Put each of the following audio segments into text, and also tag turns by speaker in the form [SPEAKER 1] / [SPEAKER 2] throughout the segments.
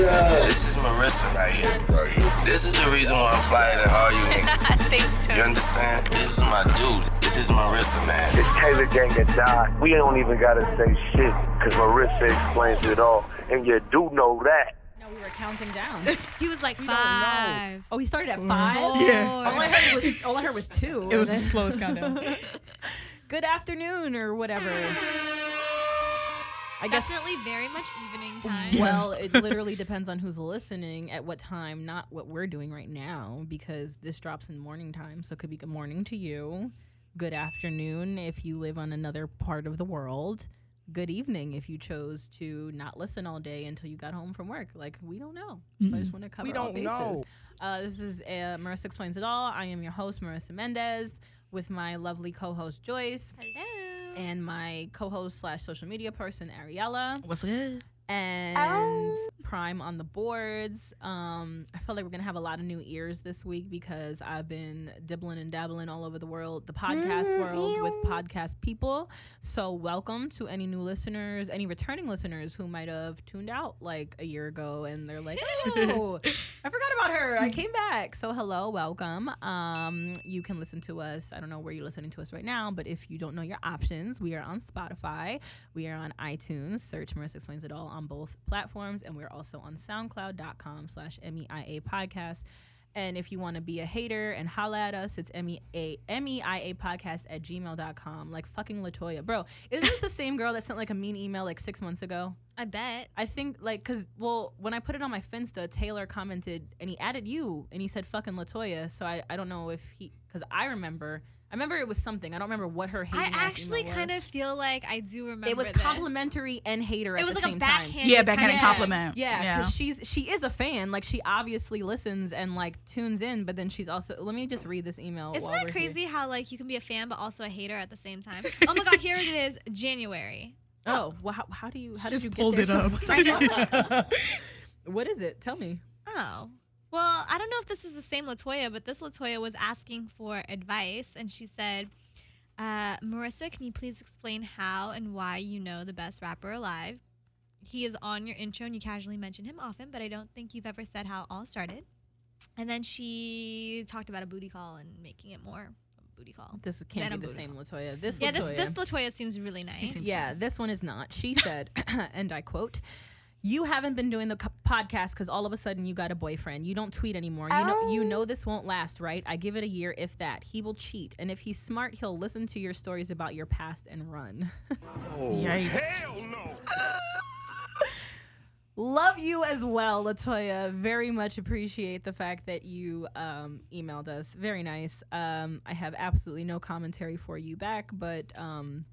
[SPEAKER 1] down.
[SPEAKER 2] This is Marissa right here. This is the reason why I'm flyer than all you niggas.
[SPEAKER 3] Thanks,
[SPEAKER 2] You understand? This is my dude. This is Marissa, man.
[SPEAKER 4] It's Taylor Gang and Die. We don't even gotta say shit, cause Marissa explains it all. And you do know that.
[SPEAKER 5] No, we were counting down.
[SPEAKER 1] He was like five.
[SPEAKER 5] Oh, he started at mm-hmm. five.
[SPEAKER 6] Yeah.
[SPEAKER 5] All I heard was all I heard was two.
[SPEAKER 6] It was the slowest countdown.
[SPEAKER 5] Good afternoon or whatever. I guess.
[SPEAKER 1] Definitely very much evening time.
[SPEAKER 5] Well, it literally depends on who's listening at what time, not what we're doing right now, because this drops in morning time. So it could be good morning to you, good afternoon if you live on another part of the world, good evening if you chose to not listen all day until you got home from work. Like we don't know. So I just want to cover
[SPEAKER 7] We
[SPEAKER 5] all
[SPEAKER 7] don't
[SPEAKER 5] bases.
[SPEAKER 7] know.
[SPEAKER 5] Uh, this is uh, Marissa explains it all. I am your host, Marissa Mendez, with my lovely co-host Joyce
[SPEAKER 1] Hello.
[SPEAKER 5] And my co-host slash social media person Ariella
[SPEAKER 6] What's good?
[SPEAKER 5] And Prime on the boards. Um, I feel like we're gonna have a lot of new ears this week because I've been dibbling and dabbling all over the world, the podcast world with podcast people. So welcome to any new listeners, any returning listeners who might have tuned out like a year ago and they're like, oh, I forgot about her. I came back. So hello, welcome. Um, you can listen to us. I don't know where you're listening to us right now, but if you don't know your options, we are on Spotify. We are on iTunes. Search Marissa Explains It All on both platforms. And we're also on SoundCloud.com slash MEIA podcast. And if you want to be a hater and holla at us, it's M-E-I-A podcast at gmail.com. Like fucking Latoya. Bro, isn't this the same girl that sent like a mean email like six months ago?
[SPEAKER 1] I bet.
[SPEAKER 5] I think like cause well when I put it on my Finsta, Taylor commented and he added you and he said fucking Latoya. So I, I don't know if he cause I remember I remember it was something. I don't remember what her
[SPEAKER 1] I
[SPEAKER 5] hating
[SPEAKER 1] actually kind of feel like I do remember.
[SPEAKER 5] it was
[SPEAKER 1] this.
[SPEAKER 5] complimentary and hater
[SPEAKER 1] It
[SPEAKER 5] at
[SPEAKER 1] was
[SPEAKER 5] the
[SPEAKER 1] like a
[SPEAKER 5] same time.
[SPEAKER 1] backhand.
[SPEAKER 6] Yeah, backhanded compliment.
[SPEAKER 5] Yeah,
[SPEAKER 6] Yeah.
[SPEAKER 5] because she's she is a fan. Like she obviously listens and like tunes in, but then she's also. Let me just read this email.
[SPEAKER 1] Isn't
[SPEAKER 5] while
[SPEAKER 1] that
[SPEAKER 5] we're here.
[SPEAKER 1] crazy how like you can be a fan but also a hater at the same time? oh my god, here it is, January.
[SPEAKER 5] Oh, well, how, how do you how
[SPEAKER 6] Just
[SPEAKER 5] did you
[SPEAKER 6] pulled
[SPEAKER 5] get there
[SPEAKER 6] it up.
[SPEAKER 5] what is it? Tell me.
[SPEAKER 1] Oh. Well, I don't know if this is the same Latoya, but this Latoya was asking for advice, and she said, uh, "Marissa, can you please explain how and why you know the best rapper alive? He is on your intro, and you casually mention him often, but I don't think you've ever said how it all started." And then she talked about a booty call and making it more a booty call.
[SPEAKER 5] This can't be the same Latoya. This
[SPEAKER 1] Yeah, this
[SPEAKER 5] Latoya.
[SPEAKER 1] this Latoya seems really nice.
[SPEAKER 6] seems-
[SPEAKER 5] Yeah, this one is not. She said, and I quote, "You haven't been doing the co- podcast because all of a sudden you got a boyfriend. You don't tweet anymore. You know, you know this won't last, right? I give it a year, if that. He will cheat, and if he's smart, he'll listen to your stories about your past and run.
[SPEAKER 6] Yikes. Hell no!
[SPEAKER 5] Love you as well, Latoya. Very much appreciate the fact that you um, emailed us. Very nice. Um, I have absolutely no commentary for you back, but um,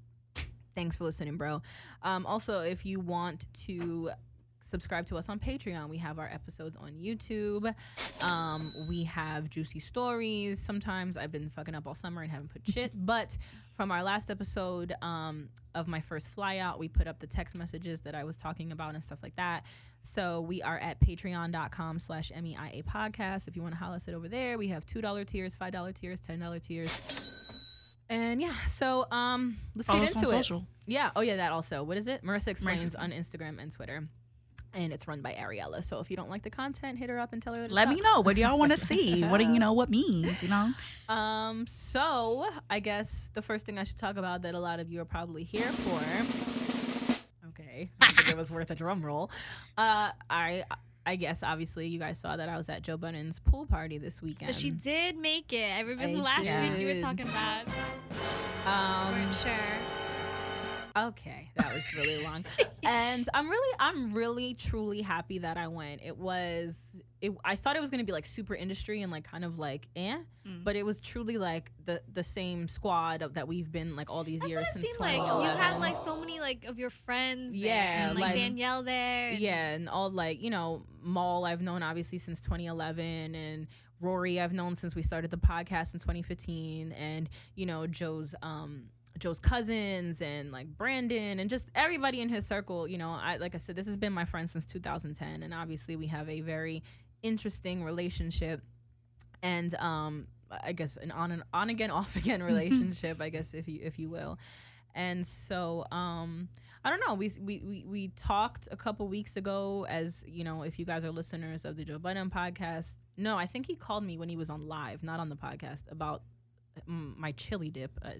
[SPEAKER 5] thanks for listening, bro. Um, also, if you want to subscribe to us on Patreon, we have our episodes on YouTube. Um, we have juicy stories. Sometimes I've been fucking up all summer and haven't put shit, but from our last episode um, of my first flyout, we put up the text messages that I was talking about and stuff like that. So we are at patreon.com slash MEIA podcast. If you want to holla us it over there, we have $2 tiers, $5 tiers, $10 tiers. And yeah, so um, let's
[SPEAKER 6] Follow
[SPEAKER 5] get into
[SPEAKER 6] on
[SPEAKER 5] it.
[SPEAKER 6] social.
[SPEAKER 5] Yeah. Oh yeah, that also. What is it? Marissa explains
[SPEAKER 6] Marissa-
[SPEAKER 5] on Instagram and Twitter. And it's run by Ariella. So if you don't like the content, hit her up and tell her. That it
[SPEAKER 6] Let me know. What do y'all want to see? What do you know? What means? You know?
[SPEAKER 5] Um, so I guess the first thing I should talk about that a lot of you are probably here for. Okay, I think it was worth a drum roll. Uh, I I guess obviously you guys saw that I was at Joe Budden's pool party this weekend.
[SPEAKER 1] So she did make it. I remember
[SPEAKER 5] I
[SPEAKER 1] last week you were talking about.
[SPEAKER 5] um,
[SPEAKER 1] weren't sure.
[SPEAKER 5] Okay, that was really long. and I'm really I'm really truly happy that I went. It was it I thought it was going to be like super industry and like kind of like eh,
[SPEAKER 1] Mm.
[SPEAKER 5] but it was truly like the the same squad of, that we've been like all these
[SPEAKER 1] That's
[SPEAKER 5] years since
[SPEAKER 1] seemed like. You
[SPEAKER 5] 2011.
[SPEAKER 1] had like so many like of your friends.
[SPEAKER 5] Yeah,
[SPEAKER 1] and, like,
[SPEAKER 5] like-
[SPEAKER 1] Danielle there. and-
[SPEAKER 5] yeah, and all like you know Mal I've known obviously since 2011 and Rory I've known since we started the podcast in 2015 and you know Joe's um Joe's cousins and like Brandon and just everybody in his circle. You know, I like I said, this has been my friend since 2010, and obviously we have a very interesting relationship, and um, I guess an on and on again, off again relationship, I guess if you if you will, and so um. I don't know. We, we we we talked a couple weeks ago, as you know, if you guys are listeners of the Joe Budden podcast. No, I think he called me when he was on live, not on the podcast, about my chili dip. Uh, I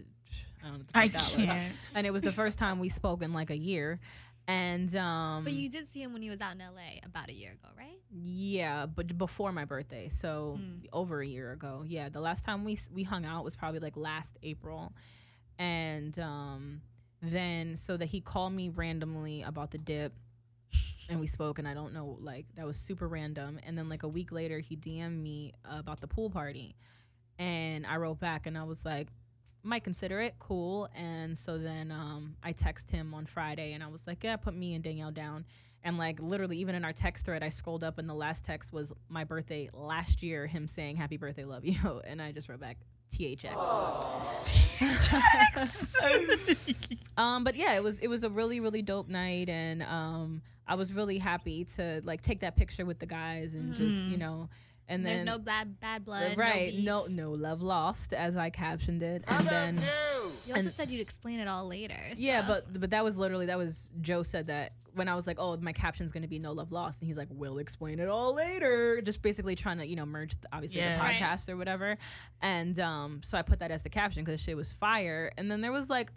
[SPEAKER 5] don't know what the
[SPEAKER 6] I
[SPEAKER 5] that
[SPEAKER 6] can't.
[SPEAKER 5] And it was the first time we spoke in like a year. And um
[SPEAKER 1] But you did see him when he was out in LA about a year ago, right?
[SPEAKER 5] yeah, but before my birthday, so over a year ago. Yeah, the last time we we hung out was probably like last April, and um, then so that he called me randomly about the dip, and we spoke, and I don't know, like that was super random. And then like a week later, he DM'd me about the pool party, and I wrote back, and I was like. Might consider it cool, and so then um, I text him on Friday, and I was like, "Yeah, put me and Danielle down." And like literally, even in our text thread, I scrolled up and the last text was my birthday last year, him saying happy birthday, love you. And I just wrote back THX. THX. um, but yeah, it was it was a really, really dope night and um I was really happy to like take that picture with the guys and just, you know, and
[SPEAKER 1] There's
[SPEAKER 5] then
[SPEAKER 1] no bad bad blood.
[SPEAKER 5] right,
[SPEAKER 1] No. beef.
[SPEAKER 5] no no love lost as I captioned it. And then
[SPEAKER 1] You also
[SPEAKER 5] and-
[SPEAKER 1] said you'd explain it all later.
[SPEAKER 5] yeah,
[SPEAKER 1] so-
[SPEAKER 5] but but that was literally that was Joe said that when I was like, oh, my caption's gonna be no love lost, and he's like, we'll explain it all later, just basically trying to you know merge the, obviously
[SPEAKER 6] Yeah.
[SPEAKER 5] the
[SPEAKER 6] Right.
[SPEAKER 5] podcast or whatever, and um, so I put that as the caption because shit was fire, and then there was like.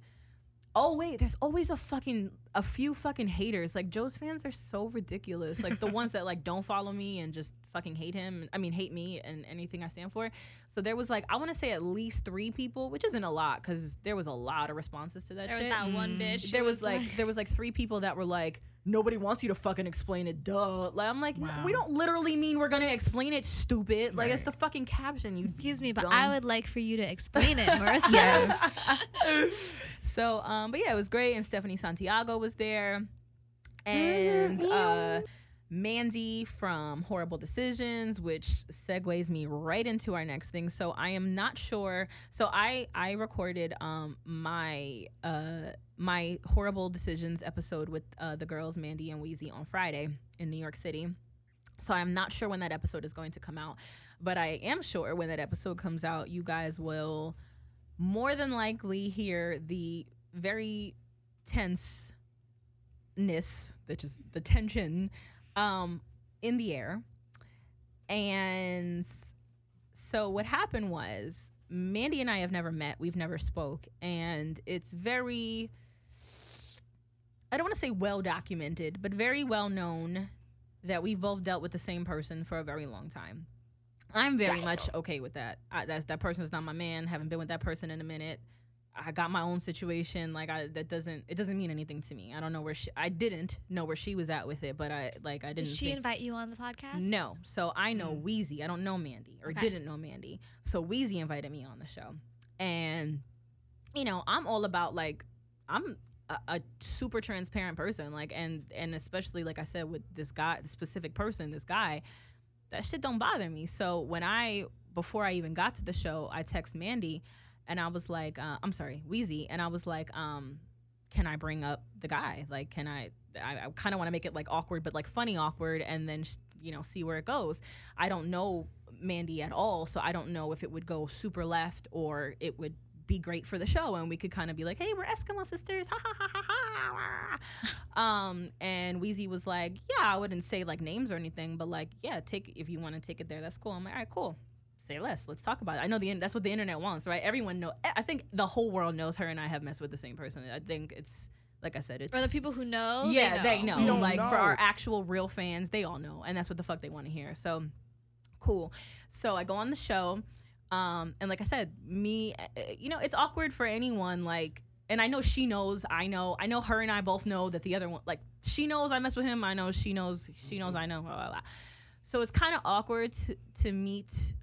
[SPEAKER 5] Oh wait, there's always a fucking a few fucking haters. Like Joe's fans are so ridiculous. Like the ones that like don't follow me and just fucking hate him. I mean, hate me and anything I stand for. So there was like I want to say at least three people, which isn't a lot because there was a lot of responses to that
[SPEAKER 1] there
[SPEAKER 5] shit
[SPEAKER 1] was that one mm. bitch.
[SPEAKER 5] there
[SPEAKER 1] who
[SPEAKER 5] was like, there was like three people that were like nobody wants you to fucking explain it duh like i'm like "N-
[SPEAKER 6] Wow.
[SPEAKER 5] we don't literally mean we're gonna explain it stupid like it's the fucking caption you
[SPEAKER 1] Excuse me, but. I would like for you to explain it, Marissa.
[SPEAKER 6] Yes.
[SPEAKER 5] so um but yeah it was great and stephanie santiago was there and uh Mandy from Horrible Decisions, which segues me right into our next thing. So I am not sure. So I I recorded um my uh my Horrible Decisions episode with uh, the girls Mandy and Wheezy on Friday in New York City. So I'm not sure when that episode is going to come out, but I am sure when that episode comes out, you guys will more than likely hear the very tenseness, which is the tension, um, in the air. And so what happened was Mandy and I have never met. We've never spoke, and it's very I don't want to say well documented, but very well known that we've both dealt with the same person for a very long time. I'm very much okay with that. I, that's that person's not my man. Haven't been with that person in a minute. I got my own situation. Like I, that doesn't it doesn't mean anything to me. I don't know where she. I didn't know where she was at with it, but I like I
[SPEAKER 1] Did
[SPEAKER 5] didn't.
[SPEAKER 1] she
[SPEAKER 5] think-
[SPEAKER 1] invite you on the podcast?
[SPEAKER 5] no. So I know mm. Wheezy. I don't know Mandy or
[SPEAKER 1] Okay.
[SPEAKER 5] didn't know Mandy. So Wheezy invited me on the show. And, you know, I'm all about like, I'm a, a super transparent person. Like, and, and especially, like I said, with this guy, the specific person, this guy, that shit don't bother me. So when I, before I even got to the show, I text Mandy and I was like, uh, I'm sorry, Wheezy. And I was like, um, can I bring up the guy? Like, can I? I, I kind of want to make it like awkward, but like funny awkward, and then you know see where it goes. I don't know Mandy at all, so I don't know if it would go super left or it would be great for the show, and we could kind of be like, hey, we're Eskimo sisters, ha ha ha ha ha. Um, and Wheezy was like, yeah, I wouldn't say like names or anything, but like, yeah, take if you want to take it there, that's cool. I'm like, all right, cool say less. Let's talk about it. I know the in- that's what the internet wants, right? Everyone know. I think the whole world knows her and I have messed with the same person. I think it's like I said, it's
[SPEAKER 1] Or the people who know?
[SPEAKER 5] yeah, they know.
[SPEAKER 7] We don't
[SPEAKER 5] Like for our actual real fans, they all know, and that's what the fuck they want to hear. So cool. So I go on the show, um, and like I said, me, uh, you know, it's awkward for anyone. Like, and I know she knows. I know. I know her and I both know that the other one, like, she knows I mess with him. I know she knows. She knows I know. Blah, blah, blah. So it's kind of awkward to, to meet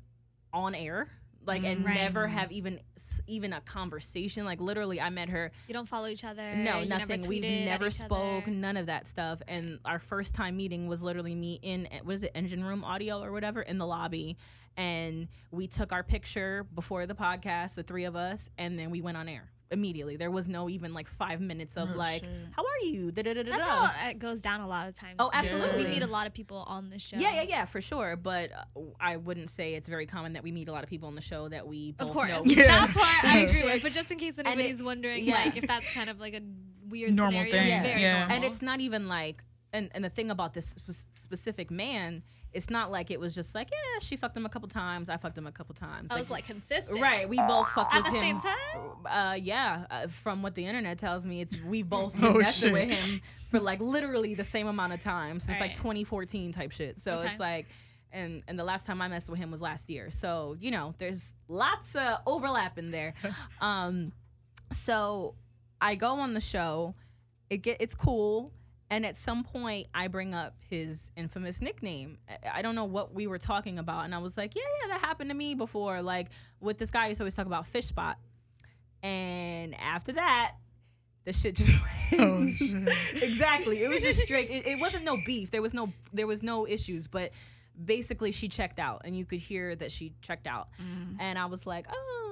[SPEAKER 5] on air. Like and mm-hmm.
[SPEAKER 1] Right.
[SPEAKER 5] never have even even a conversation. Like literally, I met her
[SPEAKER 1] You don't follow each other.
[SPEAKER 5] no, nothing.
[SPEAKER 1] Never
[SPEAKER 5] We've never spoke,
[SPEAKER 1] other.
[SPEAKER 5] none of that stuff. And our first time meeting was literally me in eh, what is it, engine room audio or whatever, in the lobby. And we took our picture before the podcast, the three of us, and then we went on air immediately. There was no even like five minutes of
[SPEAKER 6] Oh,
[SPEAKER 5] like,
[SPEAKER 6] shit.
[SPEAKER 5] how are you? Da, da, da, da,
[SPEAKER 1] That's
[SPEAKER 5] da.
[SPEAKER 1] how it goes down a lot of times.
[SPEAKER 5] Oh,
[SPEAKER 1] too.
[SPEAKER 5] absolutely.
[SPEAKER 1] We meet a lot of people on the show.
[SPEAKER 5] Yeah, yeah, yeah, for sure. But uh, I wouldn't say it's very common that we meet a lot of people on the show that we both
[SPEAKER 1] Of course.
[SPEAKER 5] know.
[SPEAKER 6] Yeah.
[SPEAKER 1] That part I agree with. But just in case
[SPEAKER 5] it-
[SPEAKER 1] anybody's wondering,
[SPEAKER 5] yeah.
[SPEAKER 1] like, if that's kind of like a weird
[SPEAKER 6] Normal
[SPEAKER 1] scenario,
[SPEAKER 6] thing,
[SPEAKER 1] it's very
[SPEAKER 6] yeah.
[SPEAKER 1] normal.
[SPEAKER 5] and it's not even like and, and the thing about this sp- specific man it's not like it was just like yeah she fucked him a couple times i fucked him a couple times
[SPEAKER 1] I was like consistent.
[SPEAKER 5] right we both fucked
[SPEAKER 1] At
[SPEAKER 5] with him at the
[SPEAKER 1] same time?
[SPEAKER 5] uh yeah uh, from what the internet tells me it's we both
[SPEAKER 6] Oh,
[SPEAKER 5] messing with him for like literally the same amount of time since like 2014 type shit so
[SPEAKER 1] Okay.
[SPEAKER 5] it's like and and the last time I messed with him was last year. So you know, there's lots of overlap in there. um, so I go on the show. It get it's cool. And at some point, I bring up his infamous nickname. I- don't know what we were talking about, and I was like, "Yeah, yeah, that happened to me before." Like with this guy, to always talk about fish spot. And after that, the shit just
[SPEAKER 6] Oh, shit.
[SPEAKER 5] exactly. It was just straight. It, it wasn't no beef. There was no there was no issues, but basically she checked out, and you could hear that she checked out. Mm. And I was like, oh,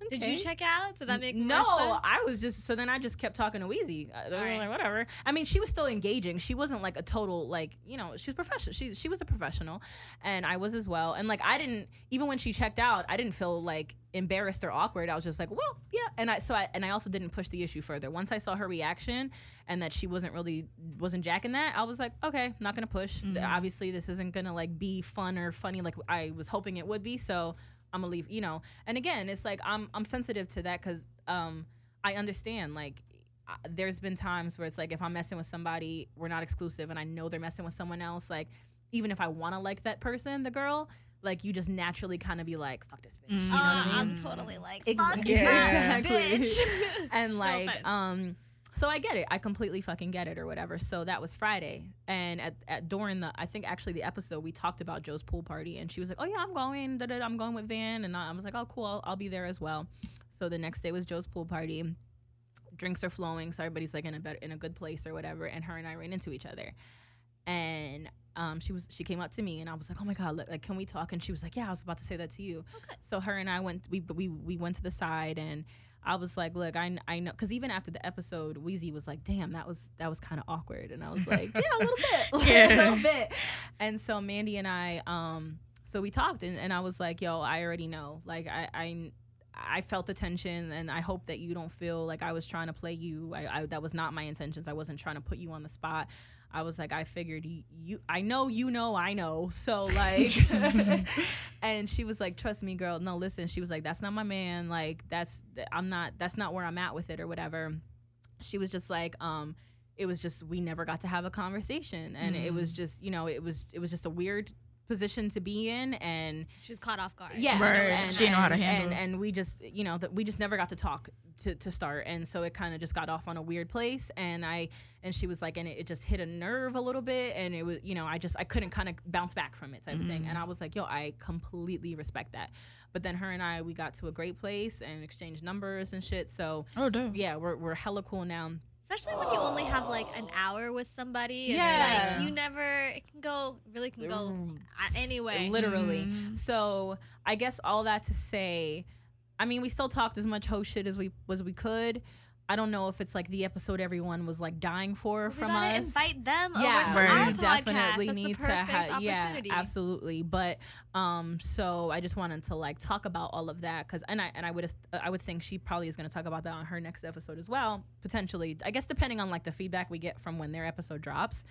[SPEAKER 1] Did you check out? Did that make
[SPEAKER 5] no,
[SPEAKER 1] sense?
[SPEAKER 5] I was just so then I just kept talking to Wheezy. I,
[SPEAKER 1] All right.
[SPEAKER 5] like, whatever. I mean, she was still engaging. She wasn't like a total like you know she was professional. She she was a professional, and I was as well. And like I didn't even when she checked out, I didn't feel like embarrassed or awkward. I was just like, well, yeah. And I so I and I also didn't push the issue further. Once I saw her reaction and that she wasn't really wasn't jacking that, I was like, okay, not gonna push. Mm-hmm. Obviously, this isn't gonna like be fun or funny like I was hoping it would be. So. I'm gonna leave, you know. And again, it's like I'm I'm sensitive to that because um I understand like I- there's been times where it's like if I'm messing with somebody, we're not exclusive, and I know they're messing with someone else. Like even if I want to like that person, the girl, like you just naturally kind of be like, fuck this bitch. You know what I
[SPEAKER 1] Uh,
[SPEAKER 5] mean?
[SPEAKER 1] I'm totally like, fuck
[SPEAKER 6] Yeah.
[SPEAKER 1] that
[SPEAKER 5] exactly.
[SPEAKER 1] bitch.
[SPEAKER 5] and like
[SPEAKER 1] offense.
[SPEAKER 5] um so I get it. I completely fucking get it or whatever. So that was Friday. And at, at during the I think actually the episode we talked about Joe's pool party and she was like, "Oh yeah, I'm going. I'm going with Van." And I was like, "Oh cool. I'll, I'll be there as well." So the next day was Joe's pool party. Drinks are flowing, so everybody's like in a better, in a good place or whatever. And her and I ran into each other. And um, she was she came up to me and I was like, "Oh my god, look, like can we talk?" And she was like, "Yeah, I was about to say that to you." So her and I went we we we went to the side and I was like, "Look, I I know cuz even after the episode, Wheezy was like, "Damn, that was that was kind of awkward." And I was like, "Yeah, a little bit." like,
[SPEAKER 6] Yeah.
[SPEAKER 5] a little bit. And so Mandy and I um so we talked and, and I was like, "Yo, I already know. Like I I I felt the tension, and I hope that you don't feel like I was trying to play you. I, I that was not my intentions. I wasn't trying to put you on the spot. I was like, I figured you, you I know you know I know. So like, and she was like, trust me, girl. No, listen. She was like, that's not my man. Like that's I'm not. That's not where I'm at with it or whatever. She was just like, um, it was just we never got to have a conversation, and it was just you know it was it was just a weird position to be in and
[SPEAKER 1] She was caught off guard.
[SPEAKER 5] yeah,
[SPEAKER 6] Right.
[SPEAKER 5] And,
[SPEAKER 6] She didn't know how to handle
[SPEAKER 5] and,
[SPEAKER 6] it.
[SPEAKER 5] and we just, you know, that we just never got to talk to, to start, and so it kind of just got off on a weird place. And I and she was like, and it, it just hit a nerve a little bit, and it was, you know, I just I couldn't kind of bounce back from it type of thing. Mm-hmm. And I was like, yo, I completely respect that. But then her and I, we got to a great place and exchanged numbers and shit. So
[SPEAKER 6] Oh, dope.
[SPEAKER 5] yeah, we're we're hella cool now.
[SPEAKER 1] Especially when you only have like an hour with somebody. And you're
[SPEAKER 5] Yeah.
[SPEAKER 1] Like, you never, it can go, really can go a- anyway.
[SPEAKER 5] Literally.
[SPEAKER 6] Mm-hmm.
[SPEAKER 5] So I guess all that to say, I mean, we still talked as much host shit as we as we could. I don't know if it's like the episode everyone was like dying for from us.
[SPEAKER 1] invite them
[SPEAKER 5] yeah,
[SPEAKER 6] Right.
[SPEAKER 5] we definitely
[SPEAKER 1] That's
[SPEAKER 5] need to yeah, absolutely. But um, so I just wanted to like talk about all of that because and I and I would I would think she probably is going to talk about that on her next episode as well, potentially. I guess depending on like the feedback we get from when their episode drops.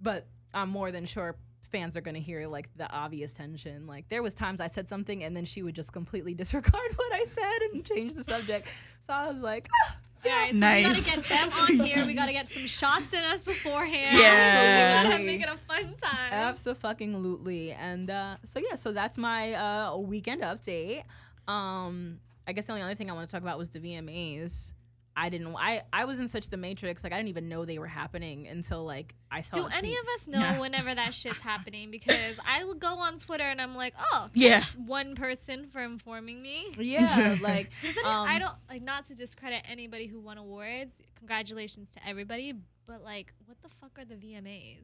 [SPEAKER 5] But I'm more than sure fans are going to hear like the obvious tension. Like there was times I said something and then she would just completely disregard what I said and change the subject. So I was like, ah,
[SPEAKER 1] So
[SPEAKER 6] Nice.
[SPEAKER 1] we gotta get them on here. We gotta get some shots in us beforehand.
[SPEAKER 6] Yeah.
[SPEAKER 1] So we gotta make it a fun time.
[SPEAKER 5] Absolutely. And uh, so yeah, so that's my uh, weekend update. Um, I guess the only other thing I want to talk about was the VMAs. I didn't. I I was in such the matrix. Like I didn't even know they were happening until like I saw.
[SPEAKER 1] Do any of us know
[SPEAKER 6] Nah.
[SPEAKER 1] whenever that shit's happening? Because I will go on Twitter and I'm like, oh,
[SPEAKER 6] Yeah.
[SPEAKER 1] one person for informing me.
[SPEAKER 5] Yeah, like um,
[SPEAKER 1] I don't like not to discredit anybody who won awards. Congratulations to everybody, but like, what the fuck are the VMAs?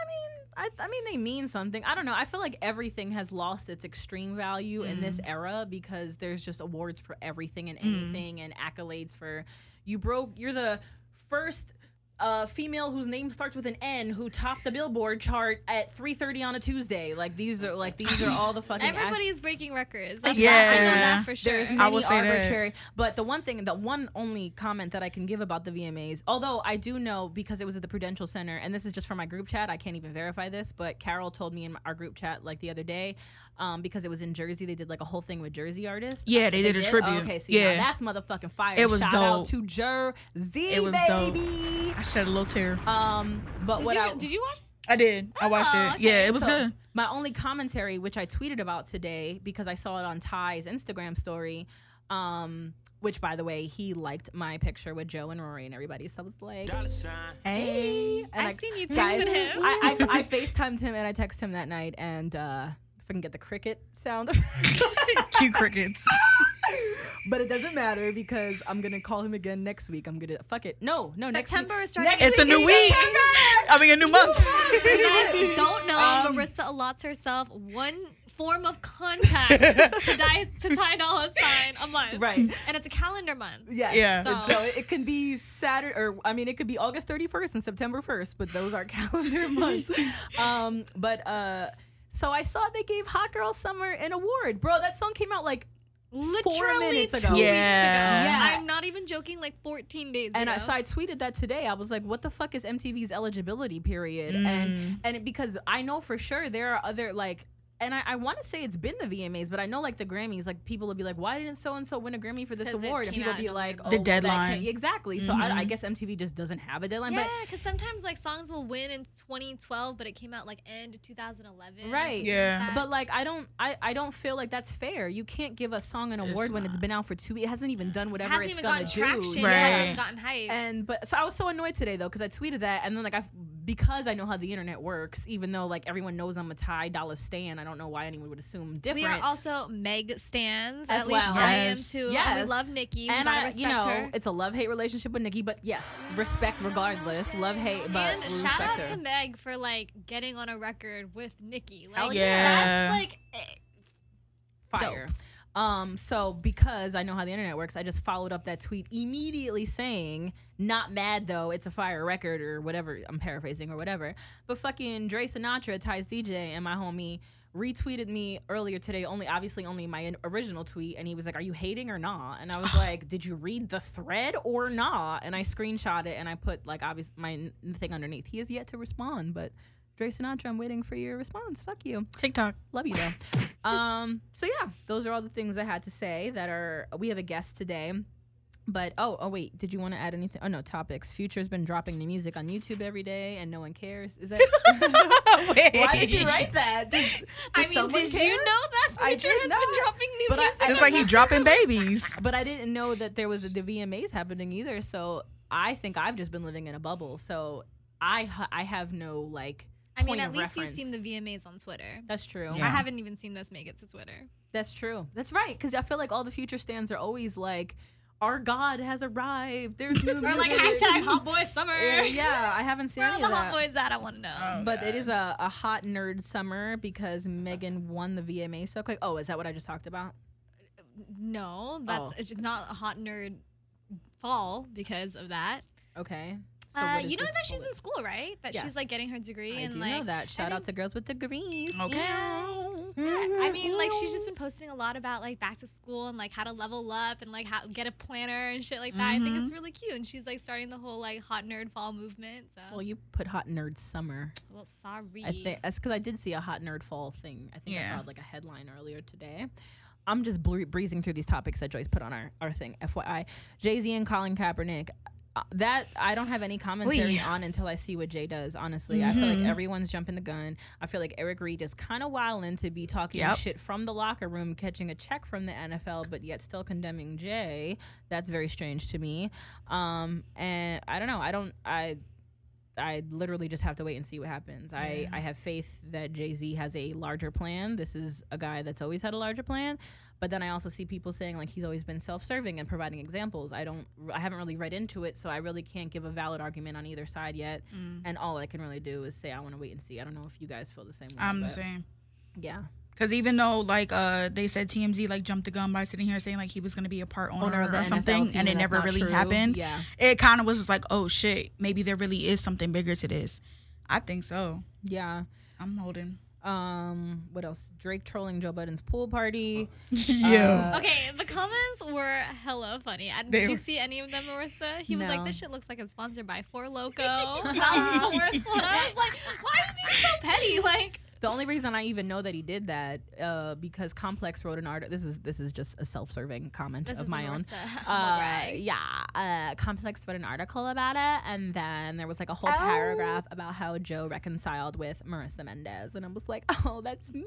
[SPEAKER 5] I mean, I, I mean, they mean something. I don't know. I feel like everything has lost its extreme value in this mm. era because there's just awards for everything and mm. anything and accolades for you broke. You're the first. Uh, female whose name starts with an N who topped the Billboard chart at 3:30 on a Tuesday. Like these are like these are all the fucking ac-
[SPEAKER 1] Everybody's breaking records. That's
[SPEAKER 6] Yeah.
[SPEAKER 1] I know that for sure.
[SPEAKER 5] there's
[SPEAKER 6] I
[SPEAKER 5] many
[SPEAKER 6] will say that.
[SPEAKER 5] arbitrary, but the one thing, the one only comment that I can give about the VMAs, although I do know because it was at the Prudential Center, and this is just from my group chat, I can't even verify this, but Carol told me in our group chat like the other day, um, because it was in Jersey, they did like a whole thing with Jersey artists.
[SPEAKER 6] Yeah, they did a tribute.
[SPEAKER 5] okay, see,
[SPEAKER 6] Yeah.
[SPEAKER 5] now that's motherfucking fire.
[SPEAKER 6] It was
[SPEAKER 5] Shout out to Jersey,
[SPEAKER 6] It was
[SPEAKER 5] baby.
[SPEAKER 6] I shed a little tear.
[SPEAKER 5] Um, but
[SPEAKER 1] Did
[SPEAKER 5] what
[SPEAKER 1] you,
[SPEAKER 5] I
[SPEAKER 1] did you watch?
[SPEAKER 6] I did. I watched
[SPEAKER 1] Oh,
[SPEAKER 6] it.
[SPEAKER 1] okay.
[SPEAKER 6] Yeah, it was
[SPEAKER 5] So,
[SPEAKER 6] good.
[SPEAKER 5] My only commentary, which I tweeted about today because I saw it on Ty's Instagram story, um, which by the way, he liked my picture with Joe and Rory and everybody. So I was like, hey. And
[SPEAKER 1] I seen you
[SPEAKER 5] guys,
[SPEAKER 1] him.
[SPEAKER 5] I, I, I FaceTimed him and I texted him that night and uh, if I can get the cricket sound.
[SPEAKER 6] Cute crickets.
[SPEAKER 5] but it doesn't matter because I'm gonna call him again next week. I'm gonna fuck it. No, no, next week.
[SPEAKER 1] September is starting.
[SPEAKER 5] Next
[SPEAKER 6] It's a new week.
[SPEAKER 5] September.
[SPEAKER 6] I mean, a new month.
[SPEAKER 1] For you guys don't know,
[SPEAKER 5] Um,
[SPEAKER 1] Marissa allots herself one form of contact to, die, to Ty Dolla Sign a month.
[SPEAKER 5] Right.
[SPEAKER 1] And it's a calendar month.
[SPEAKER 5] Yes.
[SPEAKER 6] Yeah.
[SPEAKER 1] So-
[SPEAKER 5] so it can be Saturday, or I mean, it could be August 31st and September 1st, but those are calendar months. um, but uh, so I saw they gave Hot Girl Summer an award, bro. That song came out like,
[SPEAKER 1] Literally
[SPEAKER 5] minutes
[SPEAKER 1] two
[SPEAKER 5] ago.
[SPEAKER 1] weeks
[SPEAKER 6] Yeah.
[SPEAKER 1] ago.
[SPEAKER 5] Yeah.
[SPEAKER 1] I'm not even joking, like 14 days
[SPEAKER 5] and
[SPEAKER 1] ago.
[SPEAKER 5] I, so I tweeted that today. I was like, "What the fuck is MTV's eligibility period?"
[SPEAKER 6] Mm.
[SPEAKER 5] And and it, because I know for sure there are other like. And I, I want to say it's been the VMAs, but I know like the Grammys, like people will be like, "Why didn't so and so win a Grammy for this award?" And people
[SPEAKER 1] out
[SPEAKER 5] be
[SPEAKER 1] in
[SPEAKER 5] like, "Oh,
[SPEAKER 6] The
[SPEAKER 5] that
[SPEAKER 6] deadline.
[SPEAKER 5] can't-" Exactly. So I, I mm-hmm. guess MTV just doesn't have a deadline.
[SPEAKER 1] yeah, because sometimes like songs will win in 2012, but it came out like end 2011.
[SPEAKER 5] Right.
[SPEAKER 6] Yeah.
[SPEAKER 1] like.
[SPEAKER 5] But like I don't I, I don't feel like that's fair. You can't give a song an award when it's been out for two it hasn't even done
[SPEAKER 1] it
[SPEAKER 5] whatever
[SPEAKER 1] hasn't
[SPEAKER 5] it's
[SPEAKER 1] even
[SPEAKER 5] gonna do.
[SPEAKER 1] traction.
[SPEAKER 6] Right.
[SPEAKER 1] Yeah, it hasn't gotten hype.
[SPEAKER 5] And but so I was so annoyed today though because I tweeted that and then like I because I know how the internet works, even though like everyone knows I'm a Ty Dolla Stan, I don't know why anyone would assume different.
[SPEAKER 1] we are also Meg stands.
[SPEAKER 5] As
[SPEAKER 1] At least
[SPEAKER 5] well.
[SPEAKER 1] I am
[SPEAKER 6] Yes.
[SPEAKER 1] too.
[SPEAKER 5] Yes.
[SPEAKER 1] we love Nikki.
[SPEAKER 5] And I, you know,
[SPEAKER 1] her.
[SPEAKER 5] it's a love hate relationship with Nikki, but yes, respect regardless. Love hate, but
[SPEAKER 1] and
[SPEAKER 5] we
[SPEAKER 1] shout
[SPEAKER 5] respect
[SPEAKER 1] out
[SPEAKER 5] her.
[SPEAKER 1] to Meg for like getting on a record with Nikki. Like
[SPEAKER 5] Hell
[SPEAKER 6] yeah.
[SPEAKER 1] that's like eh,
[SPEAKER 5] fire. Um, so because I know how the internet works, I just followed up that tweet immediately saying, not mad though, it's a fire record or whatever. I'm paraphrasing or whatever. But fucking Dre Sinatra, Ty's DJ, and my homie retweeted me earlier today, only obviously only my original tweet, and he was like, Are you hating or not? And I was like, Did you read the thread or not? And I screenshot it and I put like obvious my thing underneath. He has yet to respond, but Dre Sinatra, I'm waiting for your response. Fuck you.
[SPEAKER 6] TikTok.
[SPEAKER 5] Love you though. um, so yeah, those are all the things I had to say that are we have a guest today. But oh oh wait, did you want to add anything? Oh no, topics. Future's been dropping new music on YouTube every day and no one cares. Is that why did you write that? Did,
[SPEAKER 1] I mean, did
[SPEAKER 5] care?
[SPEAKER 1] you know that
[SPEAKER 5] I did
[SPEAKER 1] has
[SPEAKER 5] not.
[SPEAKER 1] been dropping new
[SPEAKER 5] But
[SPEAKER 1] music?
[SPEAKER 5] I-
[SPEAKER 6] Just like he dropping babies.
[SPEAKER 5] But I didn't know that there was a, the VMAs happening either. So I think I've just been living in a bubble. So I I have no like.
[SPEAKER 1] I mean, at least
[SPEAKER 5] reference.
[SPEAKER 1] you've seen the VMAs on Twitter.
[SPEAKER 5] That's true.
[SPEAKER 6] Yeah.
[SPEAKER 1] I haven't even seen this make it to Twitter.
[SPEAKER 5] That's true. That's right. Because I feel like all the future stands are always like, "Our God has arrived." There's new
[SPEAKER 1] Or like
[SPEAKER 5] music."
[SPEAKER 1] hashtag Hot Boy Summer.
[SPEAKER 5] Yeah, yeah, I haven't seen
[SPEAKER 1] Where are
[SPEAKER 5] any
[SPEAKER 1] the
[SPEAKER 5] of
[SPEAKER 1] hot boys at? I want to know.
[SPEAKER 6] Oh,
[SPEAKER 5] But it
[SPEAKER 6] God.
[SPEAKER 5] is a, a hot nerd summer because Megan won the VMA so quick. Oh, is that what I just talked about?
[SPEAKER 1] no, that's
[SPEAKER 5] Oh.
[SPEAKER 1] it's just not a hot nerd fall because of that.
[SPEAKER 5] Okay. So
[SPEAKER 1] uh, you know that she's in school, right? That
[SPEAKER 5] Yes.
[SPEAKER 1] she's like getting her degree
[SPEAKER 5] I
[SPEAKER 1] and
[SPEAKER 5] do
[SPEAKER 1] like
[SPEAKER 5] know that. Shout out
[SPEAKER 1] think-
[SPEAKER 5] to girls with degrees.
[SPEAKER 6] Okay.
[SPEAKER 5] Yeah.
[SPEAKER 1] I mean, like she's just been posting a lot about like back to school and like how to level up and like how get a planner and shit like that. I think
[SPEAKER 5] Mm-hmm.
[SPEAKER 1] it's really cute, and she's like starting the whole like hot nerd fall movement. So,
[SPEAKER 5] Well, you put hot nerd summer.
[SPEAKER 1] well, sorry.
[SPEAKER 5] I think that's because I did see a hot nerd fall thing. I think I saw like a headline earlier today. I'm just bre- breezing through these topics that Joyce put on our, our thing. FYI, Jay Z and Colin Kaepernick. Uh, that I don't have any commentary
[SPEAKER 6] Wee.
[SPEAKER 5] on until I see what Jay does. Honestly, I feel like everyone's jumping the gun. I feel like Eric Reid is kind of wilding to be talking
[SPEAKER 6] Yep.
[SPEAKER 5] shit from the locker room, catching a check from the NFL, but yet still condemning Jay. That's very strange to me. Um, and I don't know. I don't. I I literally just have to wait and see what happens. I, I have faith that Jay Z has a larger plan. This is a guy that's always had a larger plan, But then I also see people saying like he's always been self-serving and providing examples. I don't, I haven't really read into it, so I really can't give a valid argument on either side yet.
[SPEAKER 6] Mm.
[SPEAKER 5] And all I can really do is say I want to wait and see. I don't know if you guys feel the same way.
[SPEAKER 6] I'm the same.
[SPEAKER 5] Yeah.
[SPEAKER 6] Because even though like uh they said TMZ like jumped the gun by sitting here saying like he was gonna be a part owner,
[SPEAKER 5] Owner of
[SPEAKER 6] or something,
[SPEAKER 5] team,
[SPEAKER 6] and it never really
[SPEAKER 5] true.
[SPEAKER 6] happened.
[SPEAKER 5] Yeah.
[SPEAKER 6] it kind of was just like, oh shit, maybe there really is something bigger to this. I think so.
[SPEAKER 5] Yeah.
[SPEAKER 6] I'm holding.
[SPEAKER 5] Um, what else? Drake trolling Joe Budden's pool party.
[SPEAKER 6] yeah.
[SPEAKER 1] Okay, the comments were hella funny. And did you see any of them, Marissa? He was
[SPEAKER 5] No.
[SPEAKER 1] like, "This shit looks like it's sponsored by Four Loco." that was the worst one. I was like, "Why are you being so petty?" Like,
[SPEAKER 5] The only reason I even know that he did that, uh, because Complex wrote an article. This is this is just a self-serving comment
[SPEAKER 1] This
[SPEAKER 5] of my own. Uh, yeah, uh, Complex wrote an article about it, and then there was like a whole paragraph about how Joe reconciled with Marissa Mendez, and I was like, oh, that's me.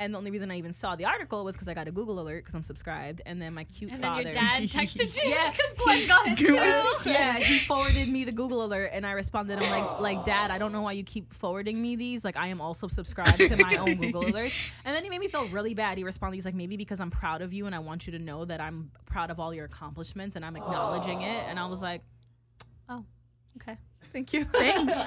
[SPEAKER 5] And the only reason I even saw the article was because I got a Google alert because I'm subscribed, and then my cute
[SPEAKER 1] and then your dad texted you
[SPEAKER 5] Yeah.
[SPEAKER 1] because Glenn got it too.
[SPEAKER 5] yeah, he forwarded me the Google alert, and I responded. I'm like, like, Dad, I don't know why you keep forwarding me these. Like, I am also subscribed to my own Google alerts. And then he made me feel really bad. He responded, he's like, maybe because I'm proud of you, and I want you to know that I'm proud of all your accomplishments, and I'm acknowledging it. And I was like, oh, okay, thank you, thanks.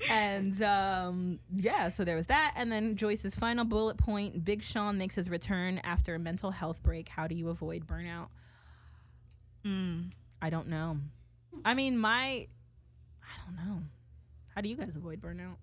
[SPEAKER 5] and um, yeah, so there was that. And then Joyce's final bullet point: Big Sean makes his return after a mental health break. How do you avoid burnout?
[SPEAKER 6] Mm.
[SPEAKER 5] I don't know. I mean, my, I don't know. How do you guys avoid burnout?